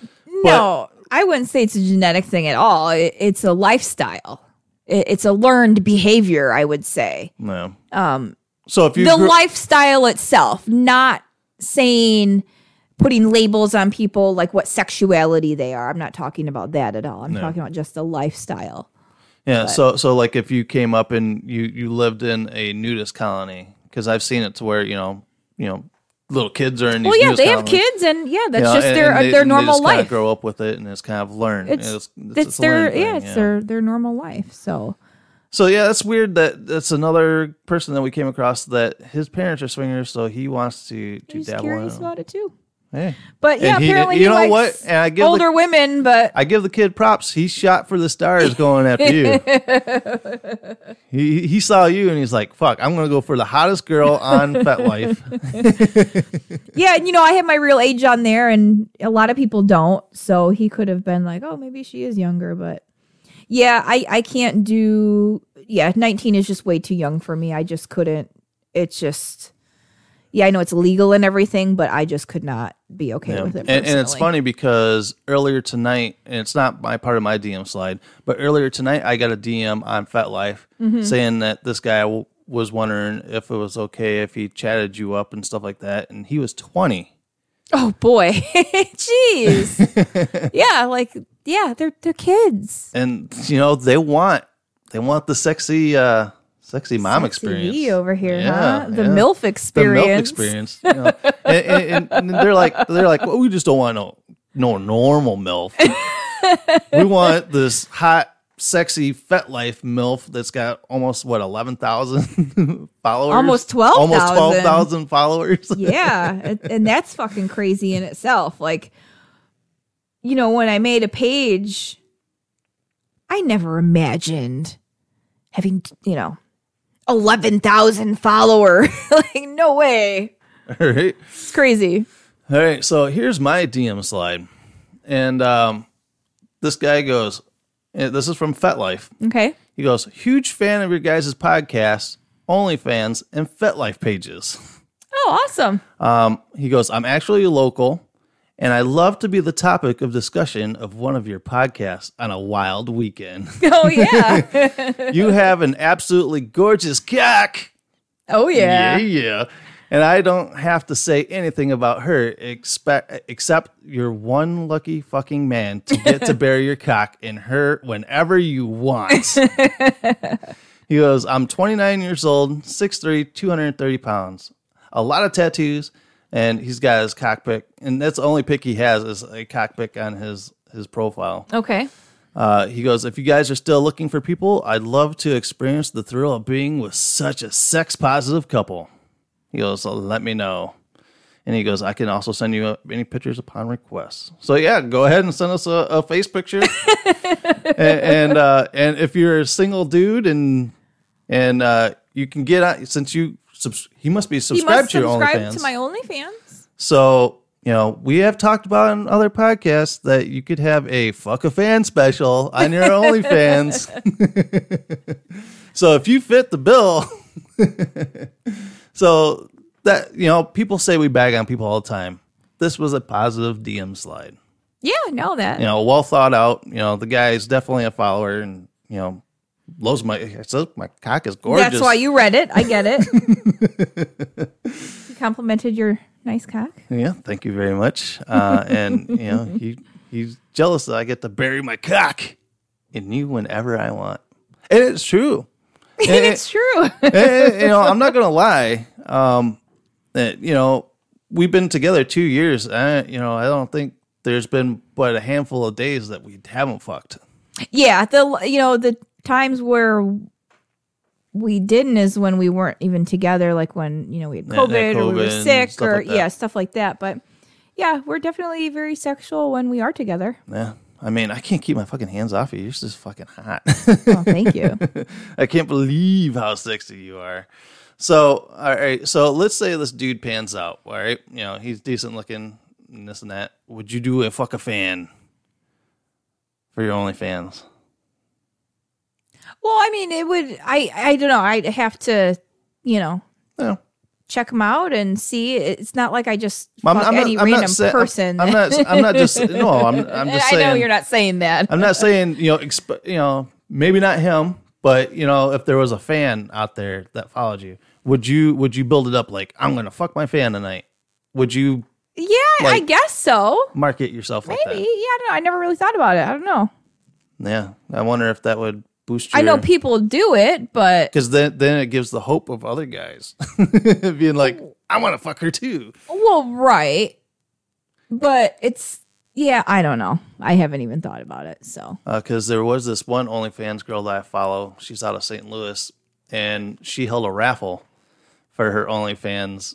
No, I wouldn't say it's a genetic thing at all. It, it's a lifestyle. It, it's a learned behavior, I would say.
No. Um, so if you
The
grew-
lifestyle itself, not saying putting labels on people like what sexuality they are. I'm not talking about that at all. I'm talking about just the lifestyle.
Yeah, so so like if you came up and you you lived in a nudist colony, because I've seen it to where you know you know little kids are in these.
Well, yeah, they have kids, and yeah, that's
You know,
just
and-
their uh,
and they-
their normal life.
grow up with it and it's kind of learned.
It's
it's,
it's,
it's
their yeah, it's their their normal life. So
So yeah, that's weird. That that's another person that we came across that his parents are swingers, so he wants to to
he's
dabble
curious
in.
about it too. But yeah,
And he-
apparently
you
he
know what? And I give the-
older women, but
I give the kid props. He shot for the stars going after you. he he saw you and he's like, "Fuck, I'm gonna go for the hottest girl on FetLife."
Yeah, and you know, I have my real age on there, and a lot of people don't. So he could have been like, "Oh, maybe she is younger," but yeah, I I can't do. Yeah, nineteen is just way too young for me. I just couldn't. It's just. Yeah, I know it's legal and everything, but I just could not be okay
Yeah.
with it.
And, and it's funny because earlier tonight, and it's not my part of my DM slide, but earlier tonight I got a DM on FetLife
Mm-hmm.
saying that this guy w- was wondering if it was okay if he chatted you up and stuff like that, and he was 20.
Oh boy, jeez. yeah, like yeah, they're they're kids.
And you know they want they want the sexy uh sexy mom
Sexy
experience
over here,
Yeah,
huh? The
yeah.
MILF
the
experience.
milk experience. You know? and, and, and they're like, they're like, well, we just don't want no no normal milf. we want this hot, sexy, FetLife milf that's got almost what eleven thousand followers,
Almost 12,000.
almost twelve thousand followers.
yeah and- and that's fucking crazy in itself like you know when i made a page i never imagined having, you know, 11,000 follower. like, no way.
All right.
It's crazy.
All right. So here's my DM slide. And um, this guy goes, this is from FetLife.
Okay.
He goes, huge fan of your guys' podcast, OnlyFans, and FetLife pages.
Oh, awesome.
Um, he goes, I'm actually local, and I love to be the topic of discussion of one of your podcasts on a wild weekend.
Oh, yeah.
you have an absolutely gorgeous cock.
oh,
Yeah,
yeah.
yeah. And I don't have to say anything about her expect, except you're one lucky fucking man to get to bury your cock in her whenever you want. he goes, I'm 29 years old, 6'3, 230 pounds, a lot of tattoos, and he's got his cockpick. And that's the only pick he has is a cockpick on his, his profile.
Okay.
Uh, he goes, if you guys are still looking for people, I'd love to experience the thrill of being with such a sex positive couple. He goes, so let me know. And he goes, I can also send you uh, any pictures upon request. So yeah, go ahead and send us a, a face picture. and and, uh, and if you're a single dude and and uh, you can get on since you subs- he must be subscribed
must
to your
subscribe
OnlyFans.
to my OnlyFans.
So, you know, we have talked about in other podcasts that you could have a fuck a fan special on your OnlyFans. so if you fit the bill, so that, you know, people say we bag on people all the time. This was a positive DM slide.
Yeah, I know that.
You know, well thought out. You know, the guy is definitely a follower and, you know, loves my, I said, my cock is gorgeous.
That's why you read it. I get it. you complimented your nice cock.
Yeah, thank you very much. Uh, and you know, he he's jealous that I get to bury my cock in you whenever I want, and it's true. And,
it's true.
and, you know, I'm not gonna lie. Um, that you know, we've been together two years. I, you know, I don't think there's been but a handful of days that we haven't fucked.
yeah, the you know the times where we didn't is when we weren't even together, like when you know we had
Yeah,
COVID, or we were sick or
like
yeah, stuff like that. But yeah, we're definitely very sexual when we are together.
Yeah, I mean, I can't keep my fucking hands off you. You're just fucking hot.
Oh, thank you.
I can't believe how sexy you are. So, all right. So let's say this dude pans out. All right. You know, he's decent looking and this and that. Would you do a fuck a fan for your OnlyFans?
Well, I mean, it would. I I don't know. I'd have to, you know,
No.
check them out and see. It's not like I just
I'm,
fuck
I'm not,
any
I'm not
random
sa- I'm-
person.
I'm, not. I'm not just. No. I'm. I'm just
I know you're not saying that.
I'm not saying you know. Exp- you know, maybe not him, but you know, if there was a fan out there that followed you, would you would you build it up like I'm gonna fuck my fan tonight? Would you
yeah, I guess so.
market yourself like
Maybe. Yeah. I don't know. I never really thought about it. I don't know.
Yeah, I wonder if that would boost. Your,
I know people do it, but
because then then it gives the hope of other guys being like, I want to fuck her too.
well, right. But it's yeah, I don't know. I haven't even thought about it. So uh,
Because there was this one OnlyFans girl that I follow. She's out of St. Louis, and she held a raffle for her OnlyFans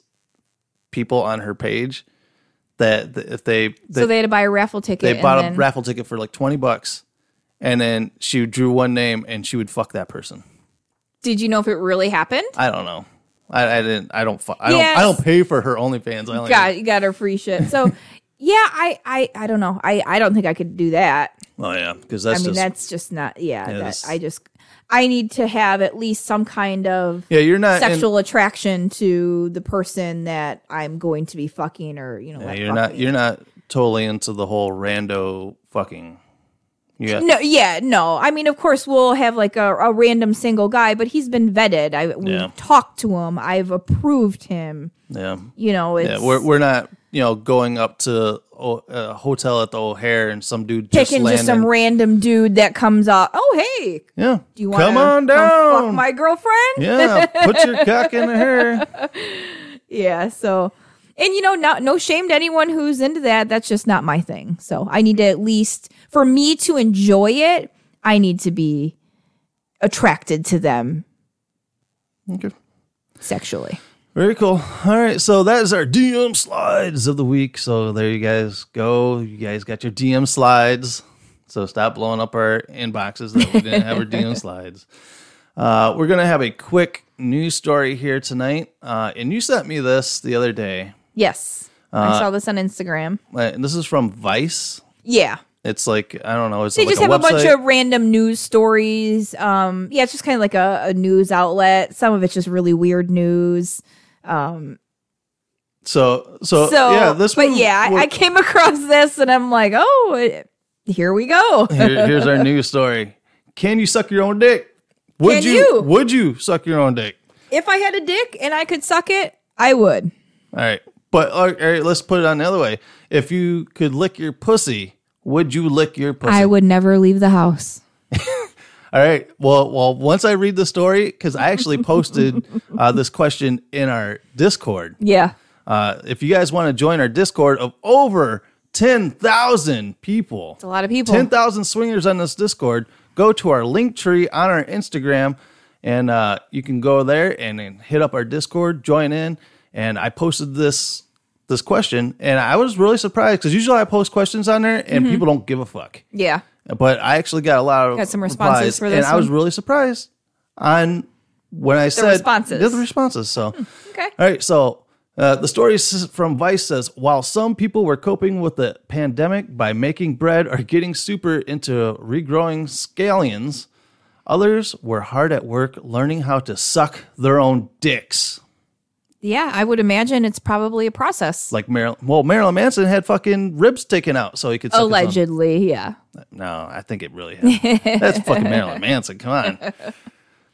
people on her page. That that if they they,
so they had to buy a raffle ticket.
they bought a raffle ticket for like twenty bucks, and then she drew one name and she would fuck that person.
Did you know if it really happened?
I don't know. I, I didn't. I don't. fu- I don't. I don't pay for her OnlyFans. I only
Got you got her free shit. So yeah, I I I don't know. I I don't think I could do that.
Oh yeah, because that's.
I mean,
just
that's just not. Yeah, that, I just I need to have at least some kind of
yeah. You're not in-
sexual attraction to the person that I'm going to be fucking, or you know,
Yeah, you're not
me.
you're not totally into the whole rando fucking. Yeah,
No, yeah, no. I mean, of course, we'll have like a, a random single guy, but he's been vetted. I we've
Yeah.
talked to him. I've approved him.
yeah,
You know, it's
yeah. We're we're not you know going up to a hotel at the O'Hare and some dude just
picking
landing.
just some random dude that comes up. Oh, hey,
yeah,
do you want
come on down?
fuck my girlfriend?
yeah, put your cock in her.
Yeah, so and you know, not no shame to anyone who's into that. That's just not my thing. So I need to at least for me to enjoy it, I need to be attracted to them
Okay.
sexually.
Very cool. All right, so that is our DM slides of the week. So there you guys go. You guys got your DM slides. So stop blowing up our inboxes that we didn't have our DM slides. Uh, we're gonna have a quick news story here tonight, uh, and you sent me this the other day.
Yes.
Uh,
I saw this on Instagram.
Uh, And this is from Vice.
Yeah.
It's like I don't know. It's
They
like
just
a
have a bunch of random news stories. Um, yeah, it's just kind of like a, a news outlet. Some of it's just really weird news.
So, so,
So,
yeah, this
but
one.
yeah, I, I came across this and I'm like, oh, it, here we go.
Here- here's our news story. Can you suck your own dick? Would you,
you?
Would you suck your own dick?
if I had a dick and I could suck it, I would.
All right, but all right, let's put it on the other way. If you could lick your pussy, would you lick your pussy?
I would never leave the house.
All right. Well, well, once I read the story, because I actually posted uh, this question in our Discord.
Yeah.
Uh, if you guys want to join our Discord of over ten thousand people,
It's a lot of people.
10,000 swingers on this Discord. Go to our link tree on our Instagram and uh, you can go there and, then hit up our Discord, join in. And I posted this this question and I was really surprised because usually I post questions on there and people don't give a fuck.
Yeah.
But I actually got a lot of
Mm-hmm. Got some responses
replies,
for this
and I was really surprised on when I said
responses.
The responses. So
Okay.
all right, so uh, the story from Vice says while some people were coping with the pandemic by making bread or getting super into regrowing scallions, others were hard at work learning how to suck their own dicks.
Yeah, I would imagine it's probably a process.
Like Marilyn, well, Marilyn Manson had fucking ribs taken out so he could suck
Allegedly, yeah.
No, I think it really happened. That's fucking Marilyn Manson. Come on.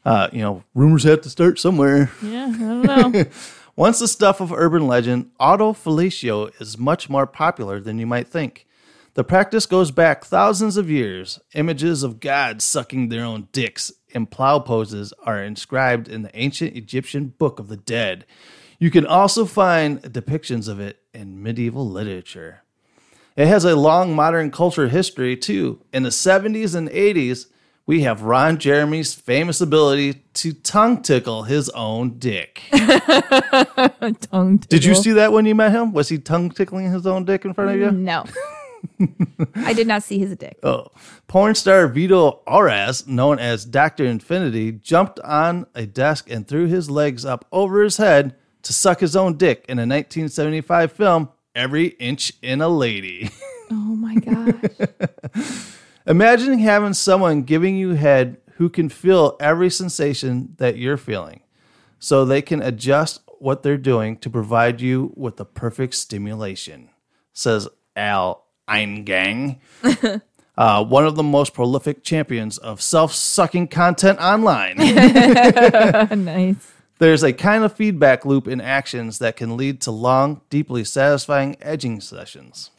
Uh, you know, rumors have to start somewhere.
Yeah, I don't know.
Once the stuff of urban legend, autofellatio is much more popular than you might think. The practice goes back thousands of years. Images of gods sucking their own dicks in plow poses are inscribed in the ancient Egyptian Book of the Dead. You can also find depictions of it in medieval literature. It has a long modern culture history too. In the 70s and 80s, we have Ron Jeremy's famous ability to tongue tickle his own dick.
Tongue tickle.
Did you see that when you met him? Was he tongue tickling his own dick in front of you?
No. I did not see his dick.
Oh. Porn star Vito Oras, known as Dr. Infinity, jumped on a desk and threw his legs up over his head to suck his own dick in a 1975 film, Every Inch in a Lady.
Oh my gosh.
Imagine having someone giving you head who can feel every sensation that you're feeling so they can adjust what they're doing to provide you with the perfect stimulation, says Al Eingang, uh, one of the most prolific champions of self sucking content online.
nice.
There's a kind of feedback loop in actions that can lead to long, deeply satisfying edging sessions.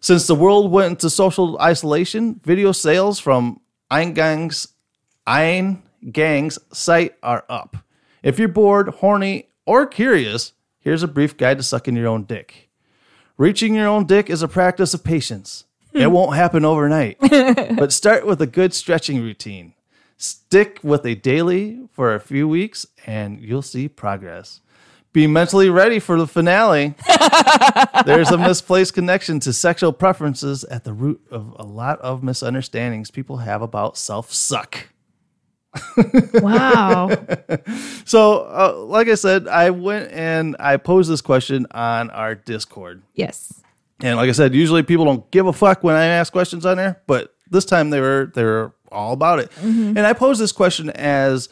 Since the world went into social isolation, video sales from Eingang's Eingang's site are up. If you're bored, horny, or curious, here's a brief guide to sucking your own dick. Reaching your own dick is a practice of patience. It hmm. won't happen overnight, but start with a good stretching routine. Stick with a daily for a few weeks and you'll see progress. Be mentally ready for the finale. There's a misplaced connection to sexual preferences at the root of a lot of misunderstandings people have about self suck.
Wow.
So, uh, like I said, I went and I posed this question on our Discord.
yes.
And like I said, usually people don't give a fuck when I ask questions on there, but this time they were they were all about it. And I pose this question as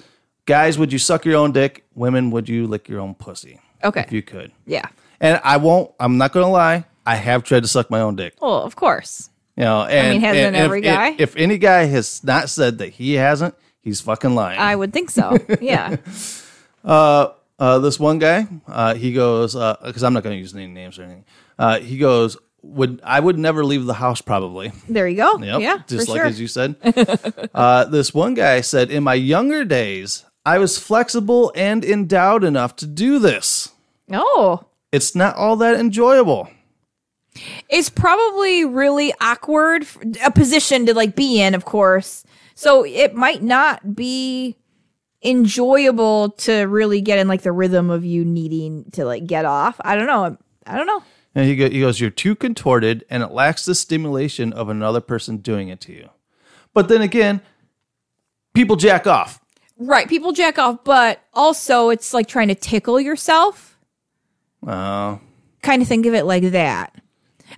guys, would you suck your own dick? Women, would you lick your own pussy?
Okay.
If you could.
Yeah.
And I won't I'm not gonna lie, I have tried to suck my own dick.
Well, of course.
You know, and,
mean, hasn't
and
every
if,
guy?
If, any guy has not said that he hasn't, he's fucking lying.
I would think so. Yeah.
uh, uh, this one guy, uh, he goes, uh, because I'm not going to use any names or anything. Uh, he goes, would I would never leave the house probably.
There you go.
Yep,
Yeah.
just like
sure.
as you said. uh, this one guy said, in my younger days, I was flexible and endowed enough to do this.
Oh.
It's not all that enjoyable.
It's probably really awkward, a position to like be in, of course. So it might not be enjoyable to really get in like the rhythm of you needing to like get off. I don't know. I don't know.
And he, go, he goes, You're too contorted and it lacks the stimulation of another person doing it to you. But then again, people jack off.
Right. People jack off, but also it's like trying to tickle yourself.
Oh,
Kind of think of it like that.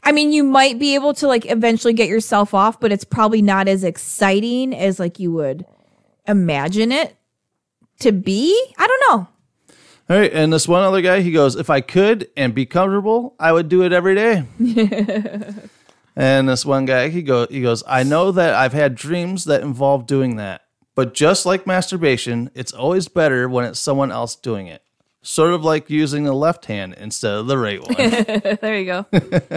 I mean, you might be able to like eventually get yourself off, but it's probably not as exciting as like you would imagine it to be. I don't know.
All right. And this one other guy, he goes, "If I could and be comfortable, I would do it every day." and this one guy, he go, he goes, "I know that I've had dreams that involve doing that, but just like masturbation, it's always better when it's someone else doing it." Sort of like using the left hand instead of the right one.
there you go.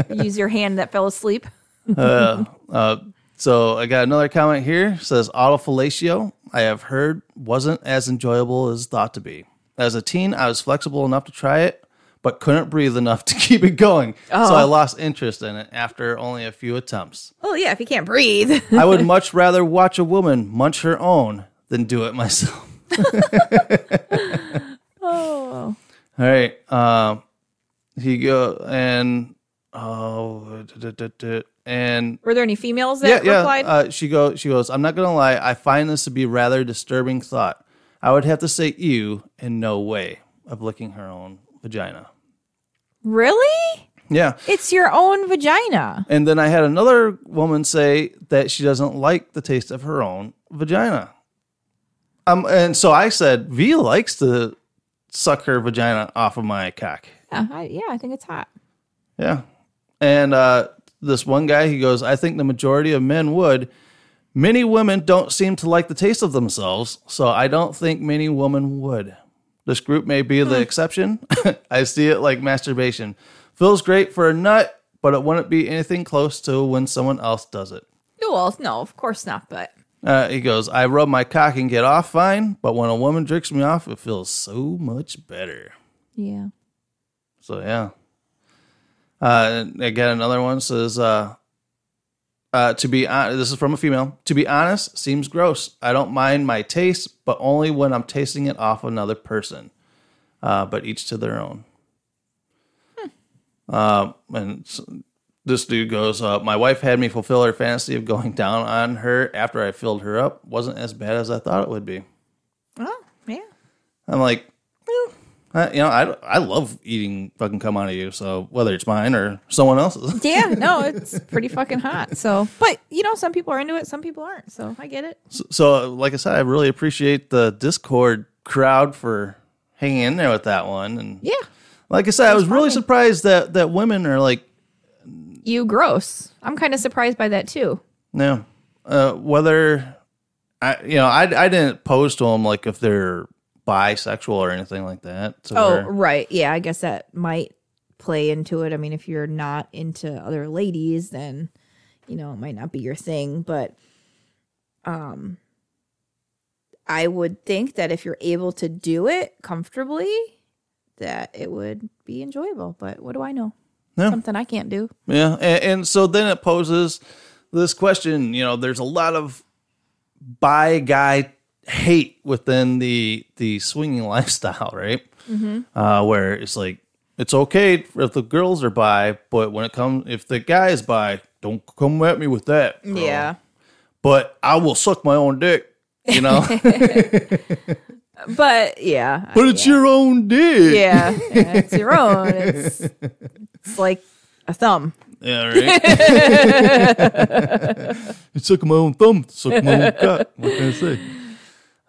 Use your hand that fell asleep.
Uh, So I got another comment here. It says autofellatio. I have heard wasn't as enjoyable as thought to be. As a teen, I was flexible enough to try it, but couldn't breathe enough to keep it going. Oh. So I lost interest in it after only a few attempts.
Oh yeah, if you can't breathe.
I would much rather watch a woman munch her own than do it myself.
oh.
All right. Um, he go and oh, duh, duh, duh, and
Were there any females
yeah,
that
yeah.
replied?
Uh, she go. She goes. I'm not gonna lie. I find this to be rather disturbing thought. I would have to say ew in no way of licking her own vagina.
really?
Yeah.
It's your own vagina.
And then I had another woman say that she doesn't like the taste of her own vagina. Um, and so I said, V likes to suck her vagina off of my cock.
Yeah, I, yeah, I think it's hot.
Yeah. And uh, this one guy, he goes, I think the majority of men would. Many women don't seem to like the taste of themselves, so I don't think many women would. This group may be the exception. I see it like masturbation. Feels great for a nut, but it wouldn't be anything close to when someone else does it.
Well, no, of course not. But
Uh, he goes, I rub my cock and get off fine, but when a woman jerks me off, it feels so much better.
yeah,
So yeah. Uh, again, another one says, uh, uh, "To be honest, this is from a female. To be honest, seems gross. I don't mind my taste, but only when I'm tasting it off another person. Uh, but each to their own." Uh, and s- this dude goes, uh, "My wife had me fulfill her fantasy of going down on her after I filled her up. wasn't as bad as I thought it would be."
oh yeah,
I'm like, eh, uh, you know, I, I love eating fucking come out of you. So whether it's mine or someone else's,
yeah. No, it's pretty fucking hot. So, but you know, some people are into it, some people aren't. So I get it.
so, so like I said, I really appreciate the Discord crowd for hanging in there with that one. And
Yeah,
like I said, I was really surprised that that women are like,
you gross. I'm kind of surprised by that too.
no, uh, whether I, you know, I, I didn't pose to them like if they're bisexual or anything like that.
Oh, right. Yeah, I guess that might play into it. I mean, if you're not into other ladies, then you know, it might not be your thing, but um I would think that if you're able to do it comfortably, that it would be enjoyable. But what do I know?
Yeah.
Something I can't do.
Yeah, and, and so then it poses this question. You know, there's a lot of bi guy hate within the the swinging lifestyle, right? Uh, where it's like it's okay if the girls are by, but when it comes if the guy is bi, don't come at me with that. girl. but I will suck my own dick. You know,
But yeah.
but it's your own dick.
yeah, yeah, it's your own. It's, it's like a thumb.
Yeah, right. it's sucking my own thumb, suck my own cock. What can I say?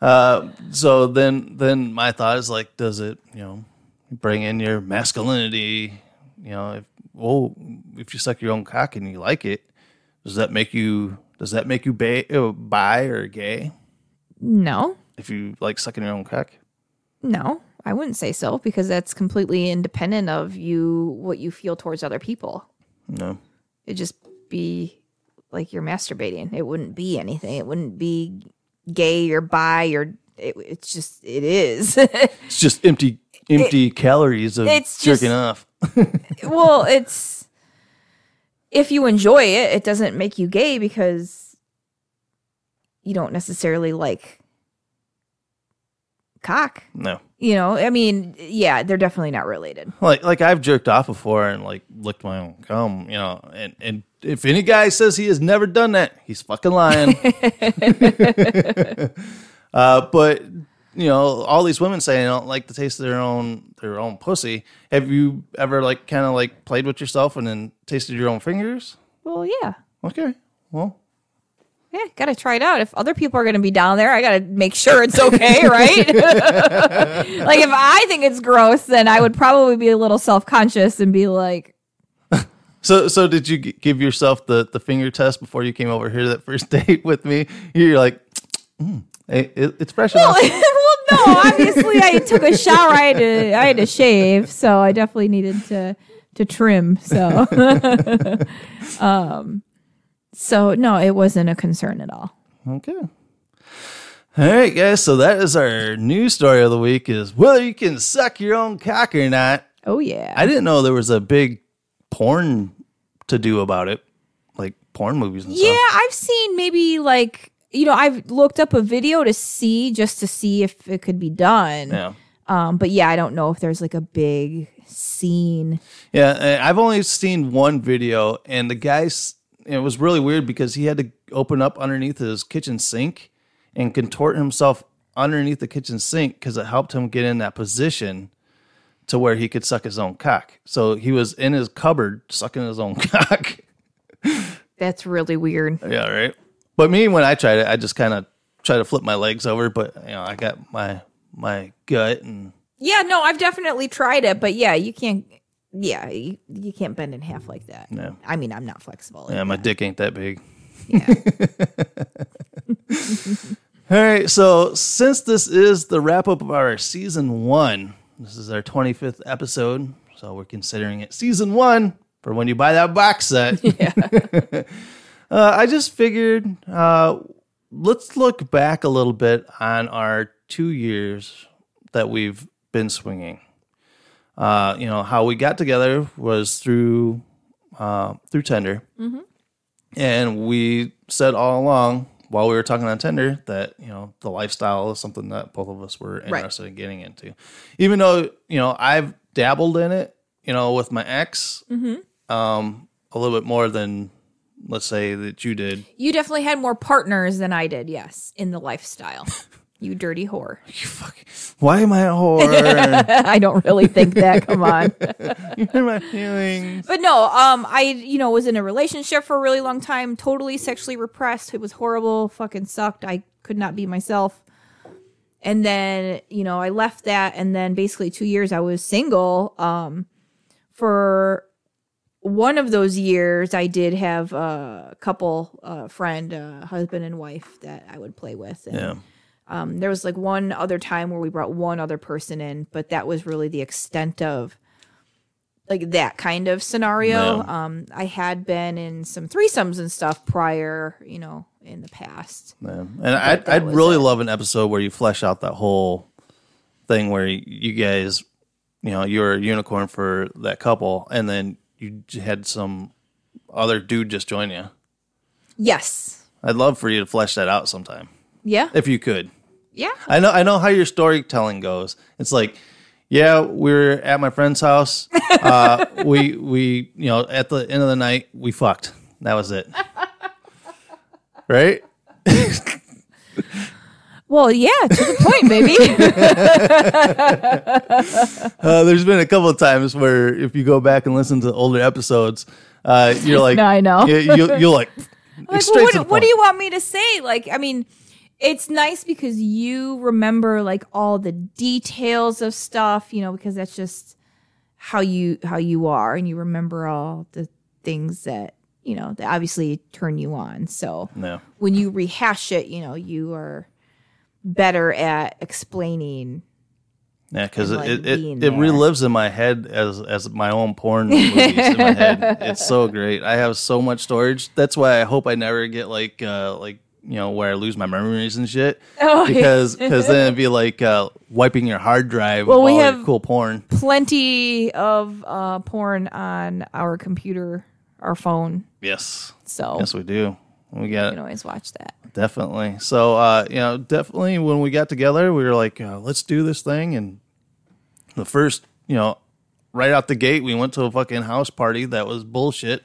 Uh, so then, then my thought is like, does it, you know, bring in your masculinity? You know, if well, if you suck your own cock and you like it, does that make you? Does that make you ba- uh, bi or gay?
No.
If you like sucking your own cock?
No, I wouldn't say so because that's completely independent of you what you feel towards other people.
No.
It'd just be like you're masturbating. It wouldn't be anything. It wouldn't be gay or bi or it, it's just it is.
It's just empty, empty calories of
it's just-
jerking off.
well, it's if you enjoy it, it doesn't make you gay because you don't necessarily like cock.
No.
You know, I mean, yeah, they're definitely not related.
like like I've jerked off before and like licked my own cum, you know, and and if any guy says he has never done that, he's fucking lying. Uh, but you know, all these women say they don't like the taste of their own their own pussy. Have you ever like kind of like played with yourself and then tasted your own fingers?
Well, yeah.
Okay, well,
Yeah, gotta try it out. If other people are gonna be down there, I gotta make sure it's okay, right? like if I think it's gross, then I would probably be a little self conscious and be like,
so so did you give yourself the the finger test before you came over here that first date with me? You're like, mm, hey, it, it's fresh enough.
well, no, obviously I took a shower. I had to, I had to shave, so I definitely needed to to trim. So, um, so no, it wasn't a concern at all.
Okay. All right, guys. So that is our news story of the week: is whether you can suck your own cock or not.
Oh yeah,
I didn't know there was a big porn to do about it, like porn movies and
Yeah,
stuff.
I've seen maybe like you know I've looked up a video to see just to see if it could be done.
Yeah.
Um, but yeah, I don't know if there's like a big scene.
Yeah, I've only seen one video, and the guy's it was really weird because he had to open up underneath his kitchen sink and contort himself underneath the kitchen sink because it helped him get in that position to where he could suck his own cock. So he was in his cupboard sucking his own cock.
That's really weird.
yeah, right. But me, when I tried it, I just kind of try to flip my legs over, but you know, I got my my gut and
Yeah, no, I've definitely tried it, but yeah, you can't. Yeah, you, you can't bend in half like that.
No.
I mean, I'm not flexible.
yeah, my
that.
dick ain't that big.
Yeah.
All right, so since this is the wrap up of our season one, this is our 25th episode, so we're considering it season one for when you buy that box set. Yeah. uh, I just figured uh, let's look back a little bit on our two years that we've been swinging. Uh, you know, how we got together was through uh, through Tinder. And we said all along while we were talking on Tinder that, you know, the lifestyle is something that both of us were interested in getting into. Even though, you know, I've dabbled in it, you know, with my ex, um, a little bit more than let's say that you did.
you definitely had more partners than I did. Yes, in the lifestyle. you dirty whore.
You fuck, why am I a whore?
I don't really think that. Come on.
you hurt my feelings.
But no, um, I you know was in a relationship for a really long time, totally sexually repressed. It was horrible, fucking sucked. I could not be myself. And then you know I left that, and then basically two years I was single. Um, for one of those years, I did have a couple, uh, friend, uh, husband and wife that I would play with. And,
Yeah.
Um, there was like one other time where we brought one other person in, but that was really the extent of like that kind of scenario.
Yeah.
Um, I had been in some threesomes and stuff prior, you know, in the past.
Yeah. And I'd, I'd really
it.
love an episode where you flesh out that whole thing where you, you guys, you know, you were a unicorn for that couple, and then you had some other dude just join you.
Yes.
I'd love for you to flesh that out sometime,
Yeah.
if you could.
Yeah.
I know, I know how your storytelling goes. It's like, yeah, we were at my friend's house. Uh, we, we, you know, at the end of the night, we fucked. That was it. right?
Well, yeah, to the point, baby.
Uh, there's been a couple of times where if you go back and listen to older episodes, uh, you're like,
No, I know.
you, you'll like,
like, well, what, what do you want me to say? Like, I mean, it's nice because you remember like all the details of stuff, you know, because that's just how you how you are, and you remember all the things that you know that obviously turn you on. So when you rehash it, you know, you are better at explaining.
Yeah, because
like,
it, it, it
there.
relives in my head as as my own porn movies in my head. It's so great. I have so much storage. That's why I hope I never get like uh like you know where I lose my memories and shit.
Oh, yeah.
because because then it'd be like uh, wiping your hard drive.
Well, we
all
have-
cool porn.
Plenty of uh, porn on our computer, our phone.
Yes,
So
yes, we do. We got
you can always watch that.
Definitely. So, uh, you know, definitely when we got together, we were like, uh, let's do this thing. And the first, you know, right out the gate, we went to a fucking house party that was bullshit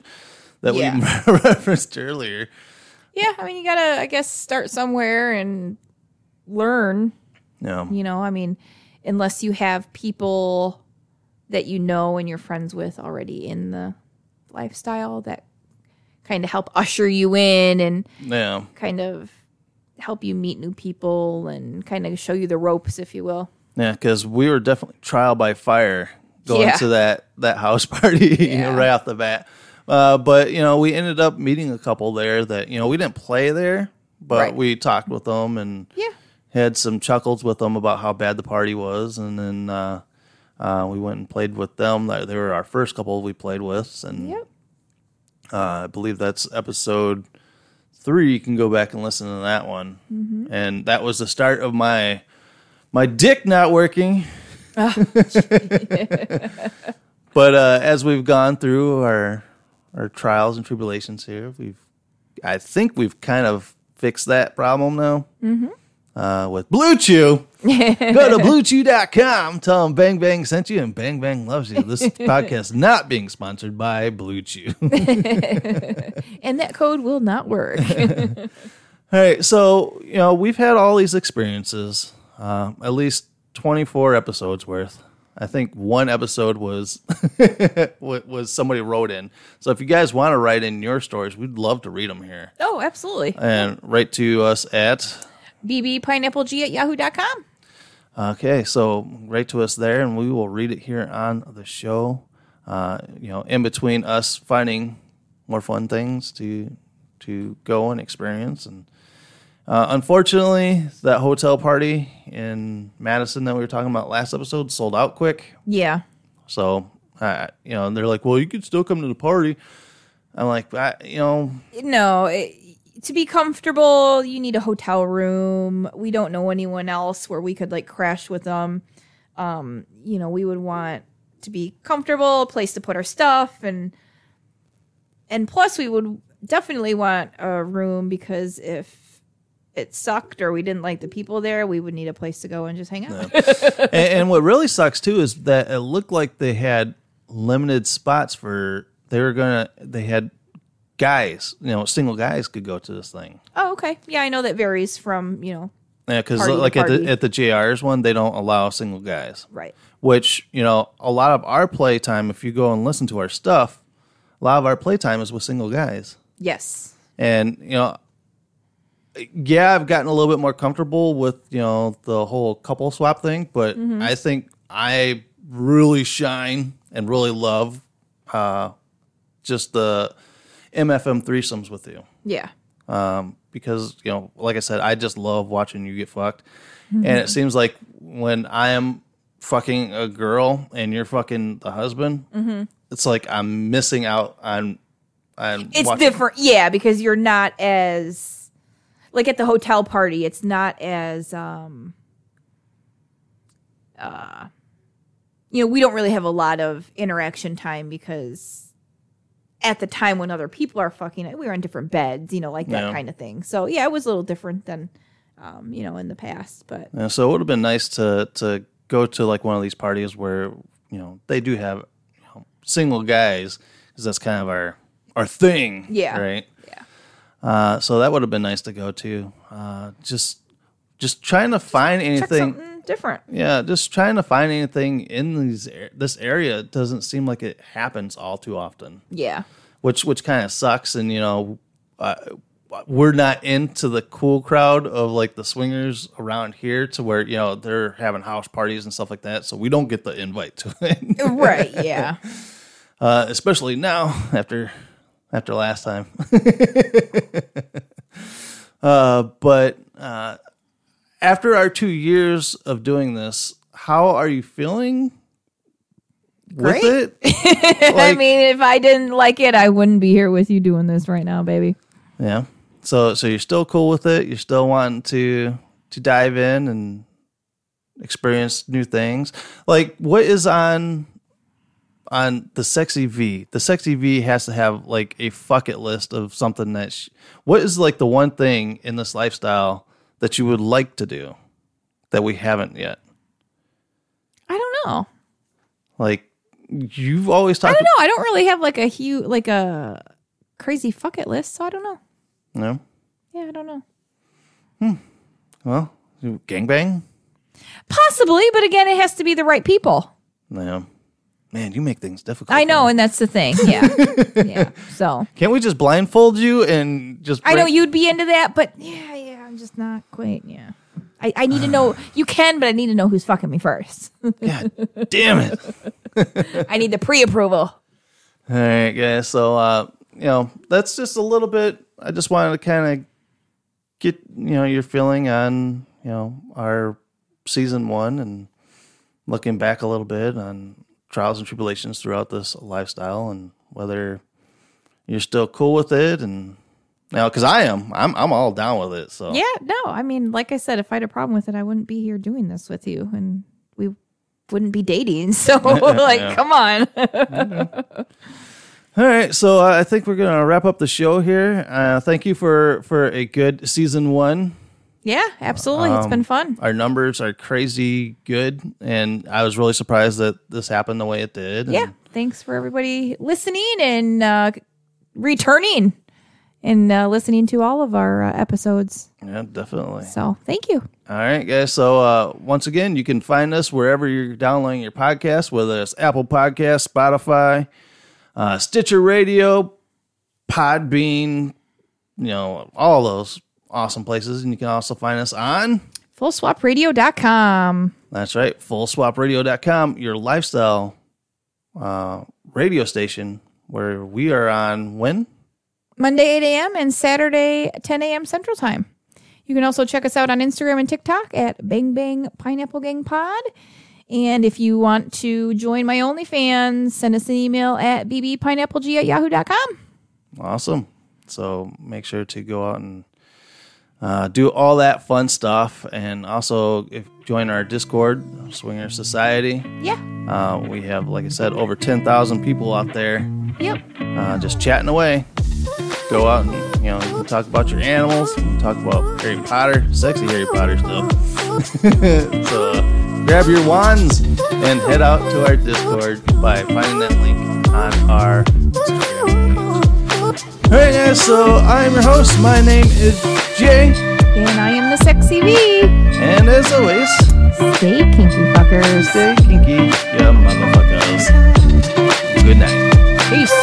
that
Yeah.
we referenced earlier.
Yeah, I mean, you gotta, I guess, start somewhere, and learn.
Yeah.
You know, I mean, unless you have people that you know and you're friends with already in the lifestyle that kind of help usher you in and
Yeah.
kind of help you meet new people and kind of show you the ropes, if you will.
Yeah, because we were definitely trial by fire going
Yeah.
to that that house party you know,
Yeah.
right off the bat. Uh, but you know, we ended up meeting a couple there that you know we didn't play there, but
Right.
we talked with them and
Yeah.
had some chuckles with them about how bad the party was, and then uh, uh, we went and played with them. They they were our first couple we played with, and
Yep.
uh, I believe that's episode three. You can go back and listen to that one, and that was the start of my my dick not working. but uh, as we've gone through our our trials and tribulations here, we've I think we've kind of fixed that problem now. Mm-hmm. Uh, with BlueChew, go to bluechew.com. Tell them Bang Bang sent you and Bang Bang loves you. This podcast not being sponsored by BlueChew.
And that code will not work.
All right, so you know we've had all these experiences, uh, at least twenty four episodes worth. I think one episode was was somebody wrote in. So if you guys want to write in your stories, we'd love to read them here
oh, absolutely.
and write to us at.
bbpineappleg at yahoo.com.
Okay, so write to us there, and we will read it here on the show. Uh, you know, in between us finding more fun things to to go and experience, and uh, unfortunately, that hotel party in Madison that we were talking about last episode sold out quick.
Yeah.
So, uh, you know, they're like, "Well, you could still come to the party." I'm like, I, you know,
No, it, to be comfortable, you need a hotel room. We don't know anyone else where we could like crash with them. Um, you know, we would want to be comfortable, a place to put our stuff and and plus we would definitely want a room because if it sucked or we didn't like the people there, we would need a place to go and just hang out.
and, and what really sucks too is that it looked like they had limited spots for they were gonna they had guys you know single guys could go to this thing
oh, okay. Yeah, I know that varies from, you know,
yeah because like at the at the jrs one they don't allow single guys
right.
which you know a lot of our playtime if you go and listen to our stuff a lot of our playtime is with single guys
Yes.
and you know yeah i've gotten a little bit more comfortable with you know the whole couple swap thing but i think i really shine and really love uh just the mfm threesomes with you.
Yeah.
um because you know like i said i just love watching you get fucked. And it seems like when i am fucking a girl and you're fucking the husband it's like i'm missing out on on
it's
watching-
different yeah because you're not as like at the hotel party it's not as um uh you know we don't really have a lot of interaction time because at the time when other people are fucking we were on different beds you know like that
Yeah.
kind of thing so yeah it was a little different than um you know in the past but
Yeah, so it would have been nice to to go to like one of these parties where you know they do have you know, single guys because that's kind of our our thing.
Yeah.
Right. Uh, so that would have been nice to go to. Uh, just just trying to find anything.
different
Yeah, just trying to find anything in these this area doesn't seem like it happens all too often,
yeah
which which kind of sucks. And you know, uh, we're not into the cool crowd of like the swingers around here to where you know they're having house parties and stuff like that. So we don't get the invite to it,
right yeah
uh, especially now after after last time. uh, but uh, after our two years of doing this, how are you feeling
Great.
with it?
i mean if i didn't like it i wouldn't be here with you doing this right now baby
Yeah. So so you're still cool with it. You're still wanting to to dive in and experience new things. Like what is on on the sexy V? The sexy V has to have like a fuck it list of something that sh- what is like the one thing in this lifestyle that you would like to do that we haven't yet?
i don't know
Like you've always talked.
I don't know. I don't really have like a huge, like a crazy fuck it list, so I don't know.
No.
Yeah, I don't know. Hmm.
Well, Gangbang?
Possibly, but again, it has to be the right people.
Yeah. Man, you make things difficult.
I
for
know,
me.
and that's the thing. Yeah. yeah. So
Can't we just blindfold you and just?
I know
bring-
you'd be into that, but yeah, yeah, I'm just not quite. Yeah. I, I need to know. You can, but I need to know who's fucking me first.
God damn it!
I need the pre-approval.
All right, guys. So, uh, you know, that's just a little bit. I just wanted to kind of get you know your feeling on you know our season one and looking back a little bit on trials and tribulations throughout this lifestyle and whether you're still cool with it and now because I am, I'm I'm all down with it. So
Yeah, no, I mean, like I said, if I had a problem with it, I wouldn't be here doing this with you, and we wouldn't be dating. So, like, come on.
All right, so uh, I think we're gonna wrap up the show here. Uh, thank you for for a good season one.
Yeah, absolutely, it's been fun.
Our numbers are crazy good, and I was really surprised that this happened the way it did.
Yeah, thanks for everybody listening and uh, returning and uh, listening to all of our uh, episodes.
yeah, definitely.
So, thank you.
All right, guys. So uh, once again, you can find us wherever you're downloading your podcast, whether it's Apple Podcasts, Spotify, uh, Stitcher Radio, Podbean, you know, all those awesome places. And you can also find us on,
FullSwapRadio.com.
that's right, fullswapradio.com, your lifestyle uh, radio station, where we are on when?
Monday 8 a.m. and Saturday 10 a.m. Central Time. You can also check us out on Instagram and TikTok at Bang Bang Pineapple Gang Pod. And if you want to join my OnlyFans, send us an email at bbpineappleg at yahoo.com.
Awesome. So make sure to go out and uh, do all that fun stuff, and also if join our Discord, Swinger Society.
Yeah.
Uh, we have, like I said, over ten thousand people out there,
Yep.
uh, just chatting away. Go out and you know you can talk about your animals, talk about Harry Potter, sexy Harry Potter stuff. so uh, grab your wands and head out to our Discord by finding that link on our. Right, guys. So I'm your host. My name is Jay,
And I am the Sexy V.
and as always,
Stay kinky fuckers.
stay kinky, you motherfuckers. Good night.
Peace.